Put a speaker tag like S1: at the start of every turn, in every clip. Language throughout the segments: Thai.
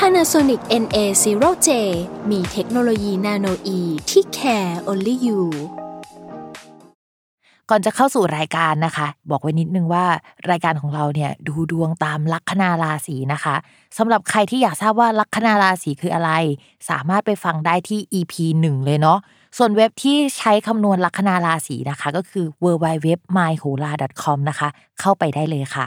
S1: Panasonic NA0J มีเทคโนโลยีนาโนอีที่ care only you
S2: ก่อนจะเข้าสู่รายการนะคะ บอกไว้นิดนึงว่ารายการของเราเนี่ยดูดวงตามลัคนาราศีนะคะสำหรับใครที่อยากทราบว่าลัคนาราศีคืออะไร สามารถไปฟังได้ที่ EP 1 เลยเนาะส่วนเว็บที่ใช้คำนวณลัคนาราศีนะคะ ก็คือ w w w m y h o l a c o m นะคะ เข้าไปได้เลยค่ะ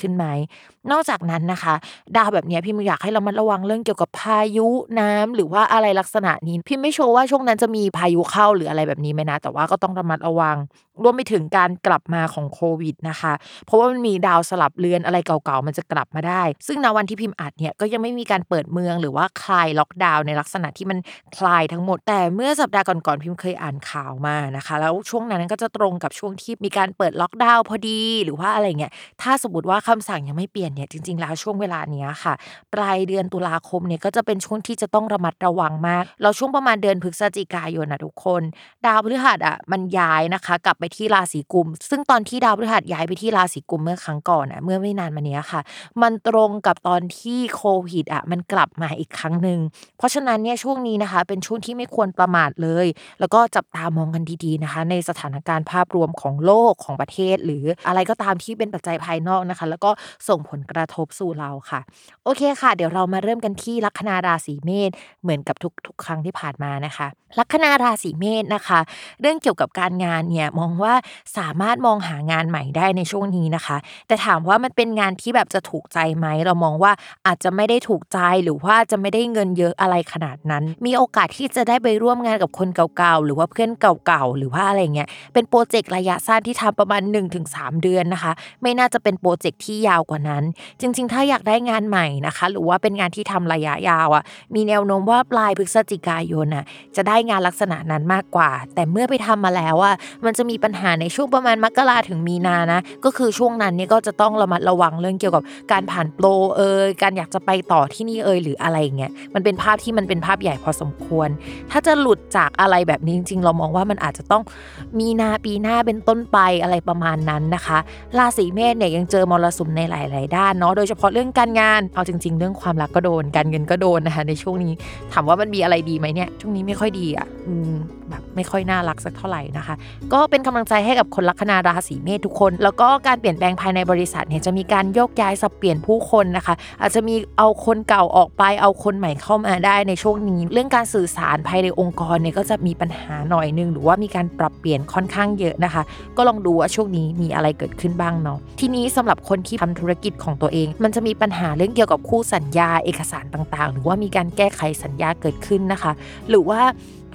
S2: ขึ้นไหม นอกจากนั้นนะคะ ดาวแบบนี้พี่มอยากให้เรามาระวังเรื่องเกี่ยวกับพายุน้ำหรือว่าอะไรลักษณะนี้พี่ไม่โชว์ว่าช่วงนั้นจะมีพายุเข้าหรืออะไรแบบนี้ไหมนะ แต่ว่าก็ต้องระมัดระวัง รวมไปถึงการกลับมาของโควิดนะคะ เพราะว่ามันมีดาวสลับเลือนอะไรเก่าๆ มันจะกลับมาได้ ซึ่งในวันที่พิมพ์อัดเนี่ยก็ยังไม่มีการเปิดเมืองหรือว่าคลายล็อกดาวน์ในลักษณะที่มันคลายทั้งหมด แต่เมื่อสัปดาห์ก่อนๆพิมพ์เคยอ่านข่าวมานะคะ แล้วช่วงนั้นก็จะตรงกับช่วงที่มีการเปิดล็อกดาวน์พอดีหรือว่าอะไรเงี้ยถ้าสมมติว่าคำสั่งยังไม่เปลี่ยนเนี่ยจริง ๆ แล้วช่วงเวลาเนี้ยค่ะ ปลายเดือนตุลาคมเนี่ยก็จะเป็นช่วงที่จะต้องระมัดระวังมาก เราช่วงประมาณเดือนพฤศจิกายนนะทุกคน ดาวพฤหัสอะมันย้ายนะคะ กลับไปที่ราศีกุม ซึ่งตอนที่ดาวพฤหัสย้ายไปที่ราศีกุมเมื่อครั้งก่อนอะเมื่อไม่นานมานี้ค่ะ มันตรงกับตอนที่โควิดอะมันกลับมาอีกครั้งหนึ่งเพราะฉะนั้นเนี่ยช่วงนี้นะคะ เป็นช่วงที่ไม่ควรประมาทเลย แล้วก็จับตามองกันดีๆนะคะ ในสถานการณ์ภาพรวมของโลกของประเทศ หรืออะไรก็ตามที่เป็นปัจจัยภายนอกนะคะแล้วก็ส่งผลกระทบสู่เราค่ะ โอเคค่ะ เดี๋ยวเรามาเริ่มกันที่ลัคนาราศีเมษเหมือนกับทุกๆ ครั้งที่ผ่านมานะคะ ลัคนาราศีเมษนะคะ เรื่องเกี่ยวกับการงานเนี่ยมองว่าสามารถมองหางานใหม่ได้ในช่วงนี้นะคะ แต่ถามว่ามันเป็นงานที่แบบจะถูกใจไหมเรามองว่าอาจจะไม่ได้ถูกใจหรือว่าจะไม่ได้เงินเยอะอะไรขนาดนั้น มีโอกาสที่จะได้ไปร่วมงานกับคนเก่าๆหรือว่าเพื่อนเก่าๆหรือว่าอะไรเงี้ยเป็นโปรเจกต์ระยะสั้นที่ทำประมาณ 1-3 เดือนนะคะ ไม่น่าจะเป็นโปรเจกต์ที่ยาวกว่านั้น จริง ๆ ถ้าอยากได้งานใหม่นะคะ หรือว่าเป็นงานที่ทำระยะยาวอะมีแนวโน้มว่าปลายพฤศจิกายนอะจะได้งานลักษณะนั้นมากกว่า แต่เมื่อไปทำมาแล้วอะมันจะมีปัญหาในช่วงประมาณมกราถึงมีนานะ ก็คือช่วงนั้นเนี่ยก็จะต้องระมัดระวังเรื่องเกี่ยวกับการผ่านโปรเอยการอยากจะไปต่อที่นี่เอยหรืออะไรเงี้ยมันเป็นภาพที่มันเป็นภาพใหญ่พอสมควร ถ้าจะหลุดจากอะไรแบบนี้จริง ๆ เรามองว่ามันอาจจะต้องมีนาปีหน้าเป็นต้นไปอะไรประมาณนั้นนะคะ ราศีเมษเนี่ยยังเจอมรสุมในหลาย ๆ ด้านเนาะโดยเฉพาะเรื่องการงาน เอาจริง ๆ เรื่องความรักก็โดน การเงินก็โดนนะคะในช่วงนี้ถามว่ามันมีอะไรดีไหมเนี่ยช่วงนี้ไม่ค่อยดีอะอืมแบบไม่ค่อยน่ารักสักเท่าไหร่นะคะ ก็เป็นกำลังใจให้กับคนลัคนาราศีเมษทุกคน แล้วก็การเปลี่ยนแปลงภายในบริษัทเนี่ยจะมีการโยกย้ายสับเปลี่ยนผู้คนนะคะ อาจจะมีเอาคนเก่าออกไปเอาคนใหม่เข้ามาได้ในช่วงนี้ เรื่องการสื่อสารภายในองค์กรเนี่ยก็จะมีปัญหาหน่อยนึงหรือว่ามีการปรับเปลี่ยนค่อนข้างเยอะนะคะ ก็ลองดูว่าช่วงนี้มีอะไรเกิดขึ้นบ้างเนาะทีนี้สำหรับคนที่ทำธุรกิจของตัวเอง มันจะมีปัญหาเรื่องเกี่ยวกับคู่สัญญาเอกสารต่างๆ หรือว่ามีการแก้ไขสัญญาเกิดขึ้นนะคะ หรือว่า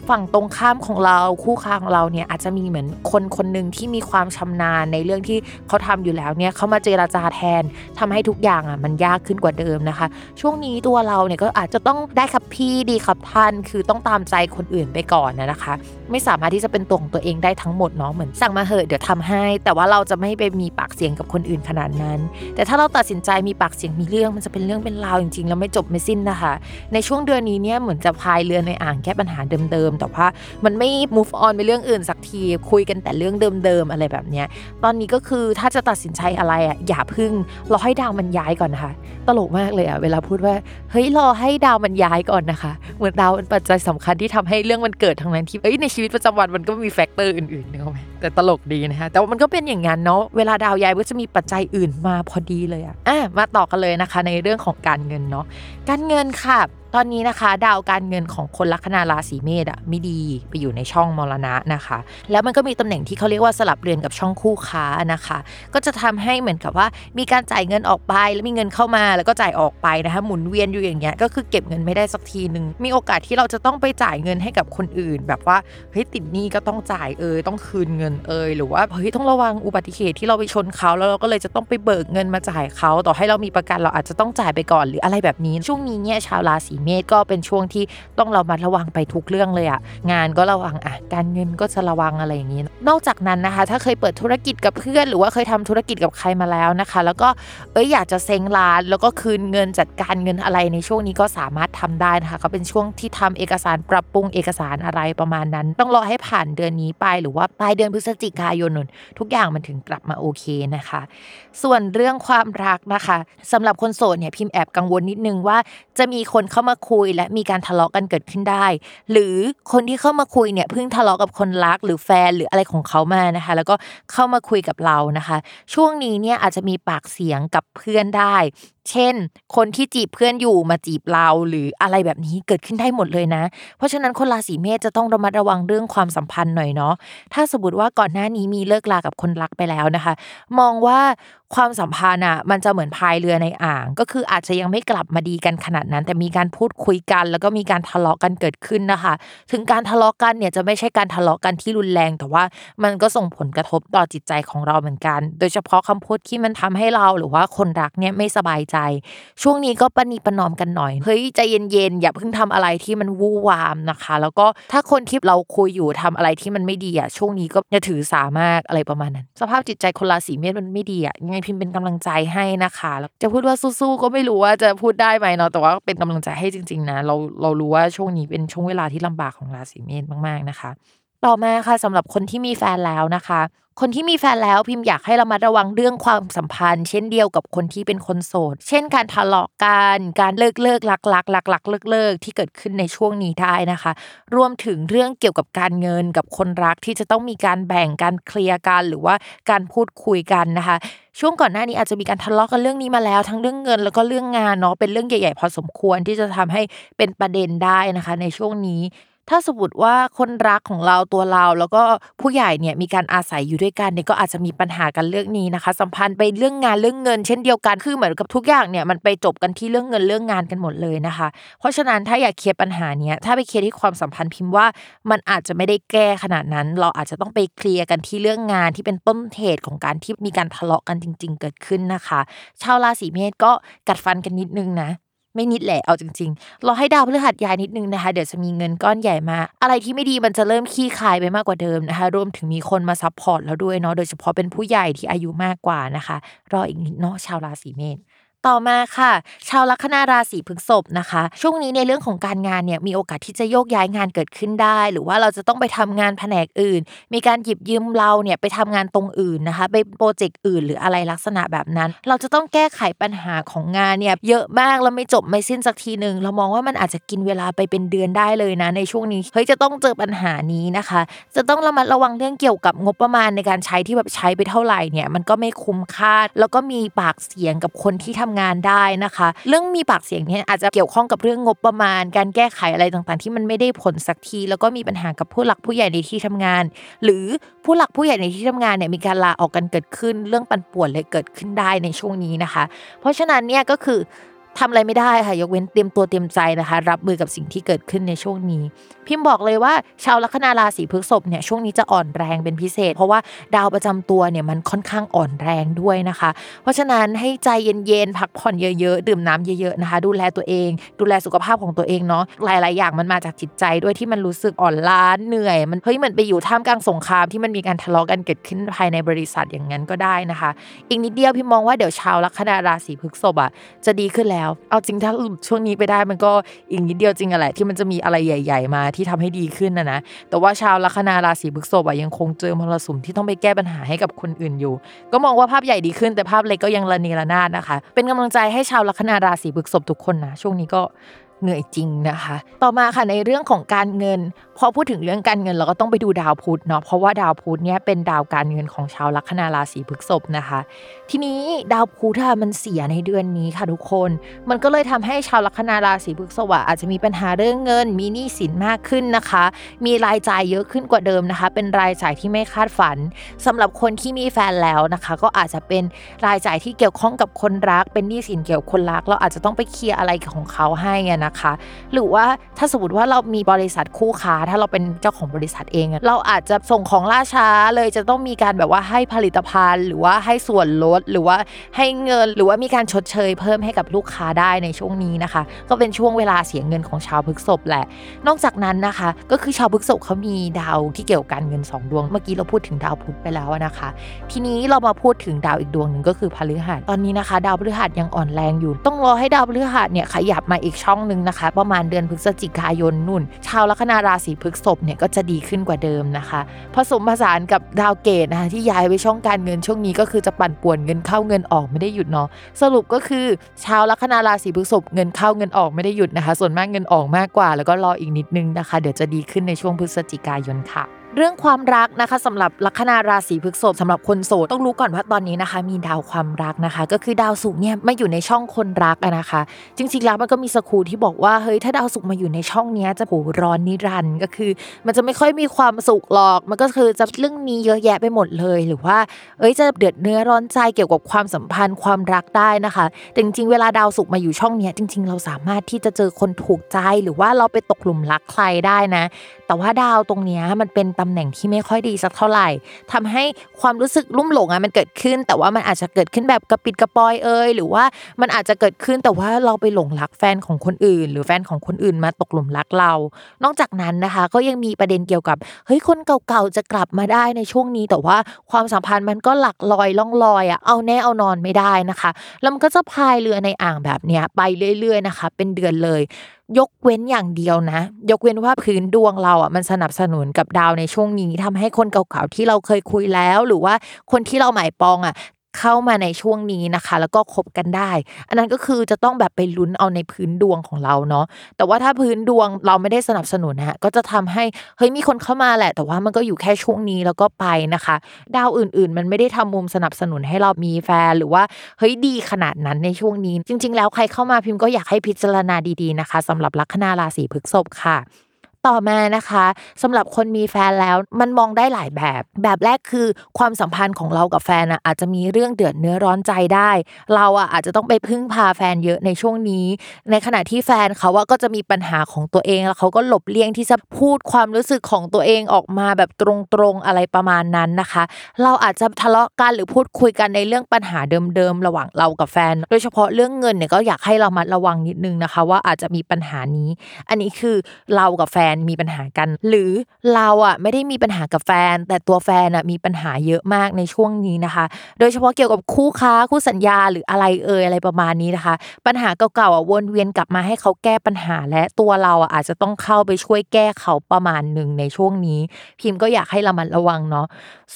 S2: ฝั่งตรงข้ามของเราคู่ค้าของเราเนี่ยอาจจะมีเหมือนคนคนหนึ่งที่มีความชำนาญในเรื่องที่เขาทำอยู่แล้วเนี่ยเขามาเจราจาแทนทำให้ทุกอย่างอะมันยากขึ้นกว่าเดิมนะคะ ช่วงนี้ตัวเราเนี่ยก็อาจจะต้องได้ครับพี่ดีครับท่านคือต้องตามใจคนอื่นไปก่อนนะคะ ไม่สามารถที่จะเป็นตัวของตัวเองได้ทั้งหมดเนาะเหมือนสั่งมาเหอะเดี๋ยวทำให้ แต่ว่าเราจะไม่ไปมีปากเสียงกับคนอื่นขนาดนั้น แต่ถ้าเราตัดสินใจมีปากเสียงมีเรื่องมันจะเป็นเรื่องเป็นราวจริงๆแล้วไม่จบไม่สิ้นนะคะ ในช่วงเดือนนี้เนี่ยเหมือนจะพายเรือในอ่างแก้ปัญหาเดิมๆแต่ว่ามันไม่ move on ไปเรื่องอื่นสักทีคุยกันแต่เรื่องเดิมๆอะไรแบบเนี้ยตอนนี้ก็คือถ้าจะตัดสินใจอะไรอะอย่าพึ่งรอให้ดาวมันย้ายก่อนนะคะ ตลกมากเลยอะเวลาพูดว่าเฮ้ยรอให้ดาวมันย้ายก่อนนะคะ เหมือนดาวเป็นปัจจัยสำคัญที่ทำให้เรื่องมันเกิดทั้งนั้นที่เอ้ยในชีวิตประจำวันมันก็มี factor อื่นๆนึกออกไหมแต่ตลกดีนะคะแต่ว่ามันก็เป็นอย่างนั้นเนาะเวลาดาวย้ายก็จะมีปัจจัยอื่นมาพอดีเลยอะอะมาต่อกันเลยนะคะ ในเรื่องของการเงินเนาะการเงินค่ะ ตอนนี้นะคะ ดาวการเงินของคนลัคนาราศีเมษอะไม่ดีไปอยู่ในช่องมรณะนะคะ แล้วมันก็มีตำแหน่งที่เขาเรียกว่าสลับเรือนกับช่องคู่ค้านะคะ ก็จะทำให้เหมือนกับว่ามีการจ่ายเงินออกไป แล้วมีเงินเข้ามาแล้วก็จ่ายออกไปนะคะหมุนเวียนอยู่อย่างเงี้ยก็คือเก็บเงินไม่ได้สักทีหนึ่งมีโอกาสที่เราจะต้องไปจ่ายเงินให้กับคนอื่น แบบว่าเฮ้ยติดหนี้ก็ต้องจ่ายเอยต้องคืนเงินเอยหรือว่าเฮ้ยต้องระวังอุบัติเหตุที่เราไปชนเขาแล้วเราก็เลยจะต้องไปเบิกเงินมาจ่ายเขาต่อให้เรามีประกันเราอาจจะต้องจ่ายไปก่อนหรืออะไรแบบนี้ช่วงนี้เนี่ยชาวราศีเมษก็เป็นช่วงที่ต้องเรามาระวังไปทุกเรื่องเลยอะงานก็ระวังอะการเงินก็จะระวังอะไรอย่างนี้ นอกจากนั้นนะคะ ถ้าเคยเปิดธุรกิจกับเพื่อน หรือว่าเคยทำธุรกิจกับใครมาแล้วนะคะ แล้วก็เอ้ยอยากจะเซ็งร้าน แล้วก็คืนเงินจัดการเงินอะไรในช่วงนี้ก็สามารถทำได้นะคะก็เป็นช่วงที่ทำเอกสารปรับปรุงเอกสารอะไรประมาณนั้น ต้องรอให้ผ่านเดือนนี้ไป หรือว่าปลายเดือนพฤศจิกายนนทุกอย่างมันถึงกลับมาโอเคนะคะ ส่วนเรื่องความรักนะคะสำหรับคนโสดเนี่ยพิมพ์แอบกังวลนิดนึงว่าจะมีคนเข้ามาาคุยและมีการทะเลาะกันเกิดขึ้นได้ หรือคนที่เข้ามาคุยเนี่ยเพิ่งทะเลาะกับคนรักหรือแฟนหรืออะไรของเขามานะคะ แล้วก็เข้ามาคุยกับเรานะคะ ช่วงนี้เนี่ยอาจจะมีปากเสียงกับเพื่อนได้เช่น คนที่จีบเพื่อนอยู่มาจีบเราหรืออะไรแบบนี้เกิดขึ้นได้หมดเลยนะ เพราะฉะนั้นคนราศีเมษจะต้องระมัดระวังเรื่องความสัมพันธ์หน่อยเนาะถ้าสมมติว่าก่อนหน้านี้มีเลิกลากับคนรักไปแล้วนะคะ มองว่าความสัมพันธ์อะมันจะเหมือนพายเรือในอ่าง ก็คืออาจจะยังไม่กลับมาดีกันขนาดนั้น แต่มีการพูดคุยกัน แล้วก็มีการทะเลาะกันเกิดขึ้นนะคะ ถึงการทะเลาะกันเนี่ยจะไม่ใช่การทะเลาะกันที่รุนแรง แต่ว่ามันก็ส่งผลกระทบต่อจิตใจของเราเหมือนกัน โดยเฉพาะคำพูดที่มันทำให้เราหรือว่าคนรักเนี่ยไม่สบายใจ ช่วงนี้ก็ปณีประนอมกันหน่อยเฮ้ยใจเย็นๆอย่าเพิ่งทำอะไรที่มันวู่วามนะคะ แล้วก็ถ้าคนที่เราคุยอยู่ทำอะไรที่มันไม่ดีอะช่วงนี้ก็อย่าถือสามากอะไรประมาณนั้น สภาพจิตใจคนราศีเมษมันไม่ดีอะยังไงพิมพ์เป็นกำลังใจให้นะคะแล้วจะพูดว่าสู้ๆก็ไม่รู้ว่าจะพูดได้ไหมเนาะแต่ว่าเป็นกำลังใจให้จริง ๆ นะ เราเรารู้ว่าช่วงนี้เป็นช่วงเวลาที่ลำบากของราศีเมษมากๆนะคะ ต่อมาค่ะสำหรับคนที่มีแฟนแล้วนะคะ คนที่มีแฟนแล้วพิมพ์อยากให้เรามาระวังเรื่องความสัมพันธ์ เช่นเดียวกับคนที่เป็นคนโสด เช่นการทะเลาะกันการเลิกเลิกลักลักลักลักเลิกเลิกที่เกิดขึ้นในช่วงนี้ได้นะคะ รวมถึงเรื่องเกี่ยวกับการเงินกับคนรักที่จะต้องมีการแบ่งการเคลียร์กันหรือว่าการพูดคุยกันนะคะ ช่วงก่อนหน้านี้อาจจะมีการทะเลาะกันเรื่องนี้มาแล้ว ทั้งเรื่องเงินแล้วก็เรื่องงานเนาะเป็นเรื่องใหญ่ๆพอสมควรที่จะทำให้เป็นประเด็นได้นะคะ ในช่วงนี้ ถ้าสมมติว่าคนรักของเราตัวเรา แล้วก็ผู้ใหญ่เนี่ยมีการอาศัยอยู่ด้วยกันเนี่ยก็อาจจะมีปัญหากันเรื่องนี้นะคะ สัมพันธ์ไปเรื่องงานเรื่องเงิน เช่นเดียวกันคือเหมือนกับทุกอย่างเนี่ยมันไปจบกันที่เรื่องเงินเรื่องงานกันหมดเลยนะคะ เพราะฉะนั้นถ้าอยากเคลียร์ปัญหาเนี้ยถ้าไปเคลียร์ที่ความสัมพันธ์พิมพ์ว่ามันอาจจะไม่ได้แก้ขนาดนั้น เราอาจจะต้องไปเคลียร์กันที่เรื่องงานที่เป็นต้นเหตุของการที่มีการทะเลาะกันจริง ๆ เกิดขึ้นนะคะ ชาวราศีเมษก็กัดฟันกันนิดนึงนะ ไม่นิดแหละเอาจริงๆเราให้ดาวพฤหัสย้ายนิดนึงนะคะ เดี๋ยวจะมีเงินก้อนใหญ่มา อะไรที่ไม่ดีมันจะเริ่มคลี่คลายไปมากกว่าเดิมนะคะ รวมถึงมีคนมา support แล้วด้วยเนาะโดยเฉพาะเป็นผู้ใหญ่ที่อายุมากกว่านะคะ รออีกนิดเนาะชาวราศีเมษ ต่อมาค่ะ ชาวลัคนาราศีพฤษภนะคะ ช่วงนี้ในเรื่องของการงานเนี่ยมีโอกาสที่จะโยกย้ายงานเกิดขึ้นได้ หรือว่าเราจะต้องไปทำงานแผนกอื่น มีการหยิบยืมเราเนี่ยไปทำงานตรงอื่นนะคะไป project อื่น หรืออะไรลักษณะแบบนั้น เราจะต้องแก้ไขปัญหาของงานเนี่ยเยอะมากแล้วไม่จบไม่สิ้นสักทีหนึ่งเรามองว่ามันอาจจะกินเวลาไปเป็นเดือนได้เลยนะ ในช่วงนี้เฮ้ยจะต้องเจอปัญหานี้นะคะ จะต้องระมัดระวังเรื่องเกี่ยวกับงบประมาณในการใช้ที่แบบใช้ไปเท่าไหร่เนี่ยมันก็ไม่คุ้มค่าแล้วก็มีปากเสียงกับคนที่ทางานได้นะคะ เรื่องมีปากเสียงเนี่ยอาจจะเกี่ยวข้องกับเรื่องงบประมาณ การแก้ไขอะไรต่างๆ ที่มันไม่ได้ผลสักที แล้วก็มีปัญหากับผู้หลักผู้ใหญ่ในที่ทำงาน หรือผู้หลักผู้ใหญ่ในที่ทำงานเนี่ยมีการลาออกกันเกิดขึ้น เรื่องปั่นป่วนเลยเกิดขึ้นได้ในช่วงนี้นะคะ เพราะฉะนั้นเนี่ยก็คือ ทำอะไรไม่ได้ค่ะยกเว้นเตรียมตัวเตรียมใจนะคะ รับมือกับสิ่งที่เกิดขึ้นในช่วงนี้ พิมพ์บอกเลยว่า ชาวลัคนาราศีพฤษภเนี่ยช่วงนี้จะอ่อนแรงเป็นพิเศษ เพราะว่าดาวประจำตัวเนี่ยมันค่อนข้างอ่อนแรงด้วยนะคะ เพราะฉะนั้นให้ใจเย็นๆพักผ่อนเยอะๆดื่มน้ำเยอะๆนะคะ ดูแลตัวเอง ดูแลสุขภาพของตัวเองเนาะหลาย ๆ อย่างมันมาจากจิตใจด้วยที่มันรู้สึกอ่อนล้าเหนื่อย มันเฮ้ยเหมือนไปอยู่ท่ามกลางสงครามที่มันมีการทะเลาะกันเกิดขึ้นภายในบริษัทอย่างนั้นก็ได้นะคะ อีกนิดเดียวพี่มองว่าเดี๋ยวชาวลัคนาราศีพฤษภอะจะดีขึ้นแล้วเอาจริงถ้าหลุดช่วงนี้ไปได้มันก็อีกนิดเดียวจริงอะแหละที่มันจะมีอะไรใหญ่ ๆ มาที่ทำให้ดีขึ้นนะนะ แต่ว่าชาวลัคนาราศีพฤษภยังคงเจอมรสุมที่ต้องไปแก้ปัญหาให้กับคนอื่นอยู่ ก็มองว่าภาพใหญ่ดีขึ้นแต่ภาพเล็กก็ยังระเนระนาดนะคะ เป็นกำลังใจให้ชาวลัคนาราศีพฤษภทุกคนนะช่วงนี้ก็ เหนื่อยจริงนะคะ ต่อมาค่ะในเรื่องของการเงิน พอพูดถึงเรื่องการเงินเราก็ต้องไปดูดาวพุธเนาะเพราะว่าดาวพุธเนี่ยเป็นดาวการเงินของชาวลัคนาราศีพฤษภนะคะ ทีนี้ดาวพุธอะมันเสียในเดือนนี้ค่ะทุกคน มันก็เลยทำให้ชาวลัคนาราศีพฤษภอาจจะมีปัญหาเรื่องเงิน มีหนี้สินมากขึ้นนะคะ มีรายจ่ายเยอะขึ้นกว่าเดิมนะคะ เป็นรายจ่ายที่ไม่คาดฝันสำหรับคนที่มีแฟนแล้วนะคะ ก็อาจจะเป็นรายจ่ายที่เกี่ยวข้องกับคนรัก เป็นหนี้สินเกี่ยวกับคนรัก เราอาจจะต้องไปเคลียร์อะไรของเขาให้อะนะคะ หรือว่าถ้าสมมติว่าเรามีบริษัทคู่ค้า ถ้าเราเป็นเจ้าของบริษัทเอง เราอาจจะส่งของล่าช้าเลยจะต้องมีการแบบว่าให้ผลิตภัณฑ์ หรือว่าให้ส่วนลด หรือว่าให้เงิน หรือว่ามีการชดเชยเพิ่มให้กับลูกค้าได้ในช่วงนี้นะคะ ก็เป็นช่วงเวลาเสียเงินของชาวพฤษภแหละ นอกจากนั้นนะคะ ก็คือชาวพฤษภเขามีดาวที่เกี่ยวกับเงิน 2 ดวง เมื่อกี้เราพูดถึงดาวพุธไปแล้วนะคะ ทีนี้เรามาพูดถึงดาวอีกดวงหนึ่งก็คือพฤหัส ตอนนี้นะคะ ดาวพฤหัสยังอ่อนแรงอยู่ ต้องรอให้ดาวพฤหัสเนี่ยขยับมาอีกช่องหนึ่งนะคะ ประมาณเดือนพฤศจิกายนนุ่น ชาวลัคนาราศีพฤษภเนี่ยก็จะดีขึ้นกว่าเดิมนะคะ ผสมผสานกับดาวเกตนะคะที่ย้ายไปช่องการเงินช่วงนี้ก็คือจะปั่นป่วนเงินเข้าเงินออกไม่ได้หยุดเนาะสรุปก็คือ ชาวลัคนาราศีพฤษภเงินเข้าเงินออกไม่ได้หยุดนะคะ ส่วนมากเงินออกมากกว่า แล้วก็รออีกนิดนึงนะคะ เดี๋ยวจะดีขึ้นในช่วงพฤศจิกายนค่ะ เรื่องความรักนะคะสำหรับลัคนาราศีพฤษภสำหรับคนโสดต้องรู้ก่อนว่าตอนนี้นะคะ มีดาวความรักนะคะ ก็คือดาวศุกร์เนี่ยมาอยู่ในช่องคนรักนะคะ จริงๆแล้วมันก็มีสกูที่บอกว่าเฮ้ยถ้าดาวศุกร์มาอยู่ในช่องเนี้ยจะโหร้อนนิรันด์ก็คือ มันจะไม่ค่อยมีความสุขหรอก มันก็คือจะเรื่องนี้เยอะแยะไปหมดเลยหรือว่า เอ้ยจะเดือดเนื้อร้อนใจเกี่ยวกับความสัมพันธ์ความรักได้นะคะแต่จริงๆเวลาดาวศุกร์มาอยู่ช่องเนี้ยจริง ๆ เราสามารถที่จะเจอคนถูกใจหรือว่าเราไปตกหลุมรักใครได้นะ แต่ว่าดาวตรงเนี้ยมันเป็นตำแหน่งที่ไม่ค่อยดีสักเท่าไหร่ทำให้ความรู้สึกลุ่มหลงอะมันเกิดขึ้น แต่ว่ามันอาจจะเกิดขึ้นแบบกระปิดกระปอยเอยหรือว่ามันอาจจะเกิดขึ้นแต่ว่าเราไปหลงรักแฟนของคนอื่น หรือแฟนของคนอื่นมาตกหลุมรักเรา นอกจากนั้นนะคะ ก็ยังมีประเด็นเกี่ยวกับเฮ้ยคนเก่าๆจะกลับมาได้ในช่วงนี้ แต่ว่าความสัมพันธ์มันก็หลักลอยล่องลอยอะเอาแน่เอานอนไม่ได้นะคะแล้วมันก็จะพายเรือในอ่างแบบเนี้ยไปเรื่อย ๆนะคะ เป็นเดือนเลย ยกเว้นอย่างเดียวนะ ยกเว้นว่าพื้นดวงเราอะมันสนับสนุนกับดาวในช่วงนี้ทำให้คนเก่าๆที่เราเคยคุยแล้ว หรือว่าคนที่เราหมายปองอะ เข้ามาในช่วงนี้นะคะ แล้วก็คบกันได้ อันนั้นก็คือจะต้องแบบไปลุ้นเอาในพื้นดวงของเราเนาะแต่ว่าถ้าพื้นดวงเราไม่ได้สนับสนุนฮะก็จะทำให้เฮ้ยมีคนเข้ามาแหละ แต่ว่ามันก็อยู่แค่ช่วงนี้แล้วก็ไปนะคะ ดาวอื่น ๆ มันไม่ได้ทำมุมสนับสนุนให้เรามีแฟนหรือว่าเฮ้ยดีขนาดนั้นในช่วงนี้ จริง ๆ แล้วใครเข้ามาพิมพ์ก็อยากให้พิจารณาดีๆนะคะสำหรับลัคนาราศีพฤษภค่ะ ต่อมานะคะสำหรับคนมีแฟนแล้วมันมองได้หลายแบบ แบบแรกคือความสัมพันธ์ของเรากับแฟนอะอาจจะมีเรื่องเดือดเนื้อร้อนใจได้ เราอะอาจจะต้องไปพึ่งพาแฟนเยอะในช่วงนี้ ในขณะที่แฟนเขาว่าก็จะมีปัญหาของตัวเองแล้วเขาก็หลบเลี่ยงที่จะพูดความรู้สึกของตัวเองออกมาแบบตรงๆอะไรประมาณนั้นนะคะ เราอาจจะทะเลาะกันหรือพูดคุยกันในเรื่องปัญหาเดิมๆระหว่างเรากับแฟน โดยเฉพาะเรื่องเงินเนี่ยก็อยากให้เรามัดระวังนิดนึงนะคะ ว่าอาจจะมีปัญหานี้ อันนี้คือเรากับแฟนนมีปัญหากัน หรือเราอะไม่ได้มีปัญหากับแฟน แต่ตัวแฟนอะมีปัญหาเยอะมากในช่วงนี้นะคะ โดยเฉพาะเกี่ยวกับคู่ค้าคู่สัญญาหรืออะไรเอ่ยอะไรประมาณนี้นะคะ ปัญหาเก่าๆอะวนเวียนกลับมาให้เขาแก้ปัญหาและตัวเราอะอาจจะต้องเข้าไปช่วยแก้เขาประมาณหนึ่งในช่วงนี้ พิมพ์ก็อยากให้ระมัดระวังเนาะ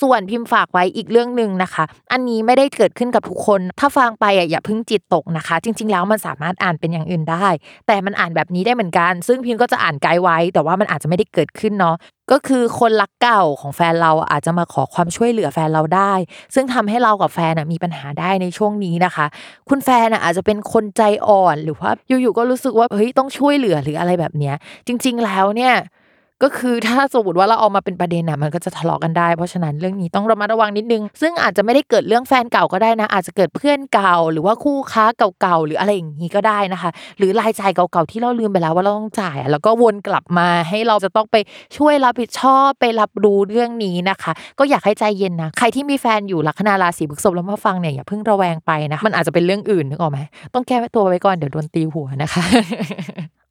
S2: ส่วนพิมพ์ฝากไว้อีกเรื่องหนึ่งนะคะ อันนี้ไม่ได้เกิดขึ้นกับทุกคน ถ้าฟังไปอะอย่าพิ่งจิตตกนะคะ จริง ๆ แล้วมันสามารถอ่านเป็นอย่างอื่นได้ แต่มันอ่านแบบนี้ได้เหมือนกัน ซึ่งพิมพ์ก็จะอ่านไกด์ไว้แต่ว่ามันอาจจะไม่ได้เกิดขึ้นเนาะก็คือคนรักเก่าของแฟนเราอาจจะมาขอความช่วยเหลือแฟนเราได้ ซึ่งทำให้เรากับแฟนมีปัญหาได้ในช่วงนี้นะคะ คุณแฟนอาจจะเป็นคนใจอ่อนหรือว่าอยู่ๆก็รู้สึกว่าเฮ้ยต้องช่วยเหลือหรืออะไรแบบเนี้ยจริง ๆ แล้วเนี่ย ก็คือถ้าสมมติว่าเราเอามาเป็นประเด็นน่ะมันก็จะทะเลาะกันได้ เพราะฉะนั้นเรื่องนี้ต้องระมัดระวังนิดนึง ซึ่งอาจจะไม่ได้เกิดเรื่องแฟนเก่าก็ได้นะ อาจจะเกิดเพื่อนเก่า หรือว่าคู่ค้าเก่าๆหรืออะไรอย่างนี้ก็ได้นะคะ หรือรายจ่ายเก่าๆที่เราลืมไปแล้วว่าเราต้องจ่าย แล้วก็วนกลับมาให้เราจะต้องไปช่วยรับผิดชอบไปรับรู้เรื่องนี้นะคะ ก็อยากให้ใจเย็นนะใครที่มีแฟนอยู่ลัคนาราศีพฤษภแล้วมาฟังเนี่ยอย่าเพิ่งระแวงไปนะมันอาจจะเป็นเรื่องอื่นนึกออกไหมต้องแก้ตัวไว้ก่อนเดี๋ยวโดนตีหัวนะคะ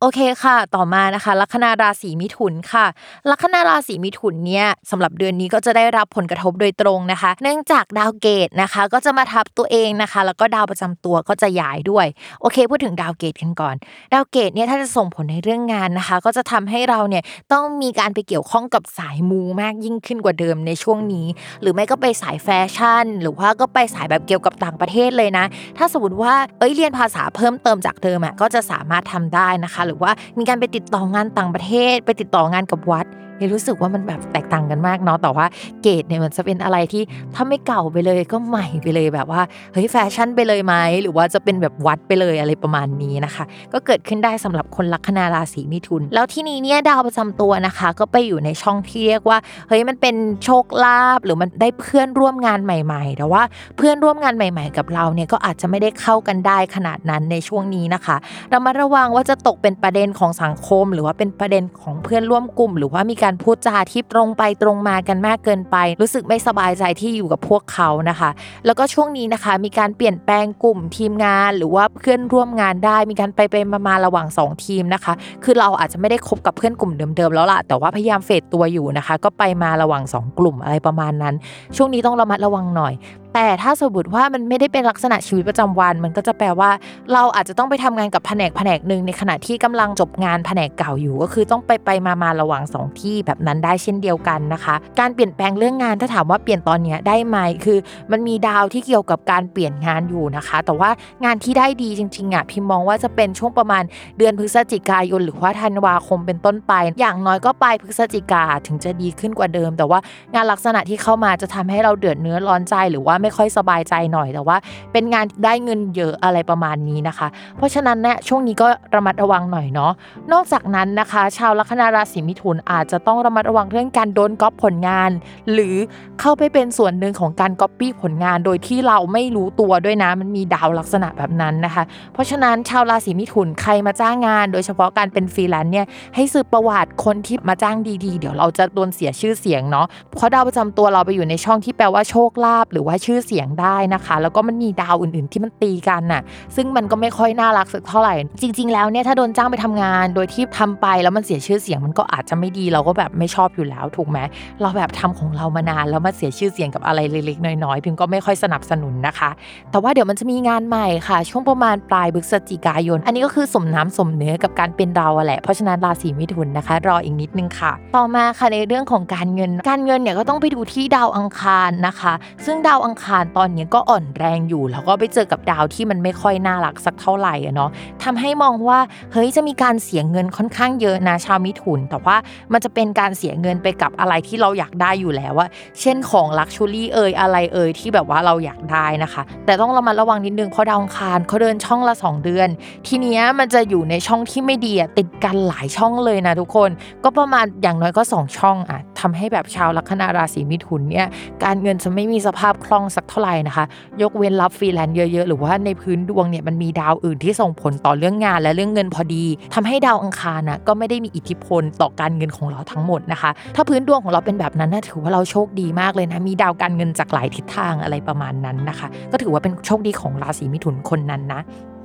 S2: โอเคค่ะ ต่อมานะคะ ลัคนาราศีมิถุนค่ะ ลัคนาราศีมิถุนเนี่ยสำหรับเดือนนี้ก็จะได้รับผลกระทบโดยตรงนะคะ เนื่องจากดาวเกตนะคะ ก็จะมาทับตัวเองนะคะ แล้วก็ดาวประจำตัวก็จะย้ายด้วย โอเค พูดถึงดาวเกตกันก่อน ดาวเกตุเนี่ยถ้าจะส่งผลในเรื่องงานนะคะ ก็จะทำให้เราเนี่ยต้องมีการไปเกี่ยวข้องกับสายมูมากยิ่งขึ้นกว่าเดิมในช่วงนี้ หรือไม่ก็ไปสายแฟชั่น หรือว่าก็ไปสายแบบเกี่ยวกับต่างประเทศเลยนะ ถ้าสมมติว่าเอ้ยเรียนภาษาเพิ่มเติมจากเดิมอะก็จะสามารถทำได้นะคะหรือว่ามีการไปติดต่องานต่างประเทศ ไปติดต่องานกับวัด เนี่ยรู้สึกว่ามันแบบแตกต่างกันมากเนาะแต่ว่าเกตุเนี่ยมันจะเป็นอะไรที่ถ้าไม่เก่าไปเลยก็ใหม่ไปเลยแบบว่าเฮ้ยแฟชั่นไปเลยไหมหรือว่าจะเป็นแบบวัดไปเลยอะไรประมาณนี้นะคะ ก็เกิดขึ้นได้สำหรับคนลัคนาราศีมิถุน แล้วที่นี้เนี่ยดาวประจำตัวนะคะ ก็ไปอยู่ในช่องที่เรียกว่าเฮ้ยมันเป็นโชคลาภหรือมันได้เพื่อนร่วมงานใหม่ ๆ แต่ว่าเพื่อนร่วมงานใหม่ ๆ กับเราเนี่ยก็อาจจะไม่ได้เข้ากันได้ขนาดนั้นในช่วงนี้นะคะเรามาระวังว่าจะตกเป็นประเด็นของสังคม หรือว่าเป็นประเด็นของเพื่อนร่วมกลุ่ม หรือว่ามีการพูดจาที่ตรงไปตรงมากันมากเกินไป รู้สึกไม่สบายใจที่อยู่กับพวกเขานะคะ แล้วก็ช่วงนี้นะคะ มีการเปลี่ยนแปลงกลุ่มทีมงาน หรือว่าเพื่อนร่วมงานได้ มีการไปไปมามาระหว่าง 2 ทีมนะคะ คือเราอาจจะไม่ได้คบกับเพื่อนกลุ่มเดิมๆแล้วล่ะแต่ว่าพยายามเฟดตัวอยู่นะคะ ก็ไปมาระหว่าง 2 กลุ่มอะไรประมาณนั้น ช่วงนี้ต้องระมัดระวังหน่อย แต่ถ้าสมมติว่ามันไม่ได้เป็นลักษณะชีวิตประจำวัน มันก็จะแปลว่า เราอาจจะต้องไปทำงานกับแผนกแผนกหนึ่งในขณะที่กำลังจบงานแผนกเก่าอยู่ ก็คือต้องไปไปมามาระหว่างสองที่แบบนั้นได้เช่นเดียวกันนะคะ การเปลี่ยนแปลงเรื่องงานถ้าถามว่าเปลี่ยนตอนนี้ได้ไหมคือ มันมีดาวที่เกี่ยวกับการเปลี่ยนงานอยู่นะคะ แต่ว่างานที่ได้ดีจริงๆอะพิมมองว่าจะเป็นช่วงประมาณเดือนพฤศจิกายน หรือว่าธันวาคมเป็นต้นไป อย่างน้อยก็ปลายพฤศจิกาถึงจะดีขึ้นกว่าเดิม แต่ว่างานลักษณะที่เข้ามาจะทำให้เราเดือดเนื้อร้อนใจหรือว่าไม่ค่อยสบายใจหน่อยแต่ว่า เป็นงานได้เงินเยอะอะไรประมาณนี้นะคะ เพราะฉะนั้นเนี่ยช่วงนี้ก็ระมัดระวังหน่อยเนาะนอกจากนั้นนะคะ ชาวลัคนาราศีมิถุนอาจจะต้องระมัดระวังเรื่องการโดนก๊อปผลงาน หรือเข้าไปเป็นส่วนหนึ่งของการก๊อปปี้ผลงาน โดยที่เราไม่รู้ตัวด้วยนะมันมีดาวลักษณะแบบนั้นนะคะ เพราะฉะนั้นชาวราศีมิถุนใครมาจ้างงาน โดยเฉพาะการเป็นฟรีแลนซ์เนี่ยให้สืบประวัติคนที่มาจ้างดีๆ เดี๋ยวเราจะโดนเสียชื่อเสียงเนาะเพราะดาวประจำตัวเราไปอยู่ในช่องที่แปลว่าโชคลาภหรือว่าชื่อเสียงได้นะคะ แล้วก็มันมีดาวอื่นๆ ที่มันตีกันน่ะ ซึ่งมันก็ไม่ค่อยน่ารักสักเท่าไหร่ จริง ๆ แล้วเนี่ยถ้าโดนจ้างไปทำงาน โดยที่ทำไปแล้วมันเสียชื่อเสียงมันก็อาจจะไม่ดีเราก็แบบไม่ชอบอยู่แล้วถูกไหมเราแบบทำของเรามานานแล้วมาเสียชื่อเสียงกับอะไรเล็กๆน้อยๆพิมก็ไม่ค่อยสนับสนุนนะคะ แต่ว่าเดี๋ยวมันจะมีงานใหม่ค่ะ ช่วงประมาณปลายพฤศจิกายน อันนี้ก็คือสมน้ำสมเนื้อกับการเป็นเราแหละเพราะฉะนั้นราศีมิถุนนะคะ รออีกนิดนึงค่ะ ต่อมาค่ะในเรื่องของการเงิน การเงินเนี่ยก็ต้องไปดูที่ดาวอังคารนะคะ ซึ่งดาวอังคารตอนนี้ก็อ่อนแรงอยู่ แล้วก็ไปเจอกับดาวที่มันไม่ค่อยน่ารักสักเท่าไหร่อะเนาะทำให้มองว่าเฮ้ยจะมีการเสียเงินค่อนข้างเยอะนะชาวมิถุน แต่ว่ามันจะเป็นการเสียเงินไปกับอะไรที่เราอยากได้อยู่แล้วว่าเช่นของลักชูรี่เอ่ยอะไรเอ่ยที่แบบว่าเราอยากได้นะคะ แต่ต้องระมัดระวังนิดนึงเพราะดาวคารเขาเดินช่องละ 2 เดือน ทีนี้มันจะอยู่ในช่องที่ไม่ดีติดกันหลายช่องเลยนะทุกคน ก็ประมาณอย่างน้อยก็ 2 ช่องอะทำให้แบบชาวลัคนาราศีมิถุนเนี่ยการเงินจะไม่มีสภาพคล่องสักเท่าไหร่นะคะ ยกเว้นรับฟรีแลนซ์เยอะๆ หรือว่าในพื้นดวงเนี่ยมันมีดาวอื่นที่ส่งผลต่อเรื่องงานและเรื่องเงินพอดีทำให้ดาวอังคารนะก็ไม่ได้มีอิทธิพลต่อการเงินของเราทั้งหมดนะคะ ถ้าพื้นดวงของเราเป็นแบบนั้นนะถือว่าเราโชคดีมากเลยนะมีดาวการเงินจากหลายทิศทางอะไรประมาณนั้นนะคะ ก็ถือว่าเป็นโชคดีของราศีมิถุนคนนั้นนะ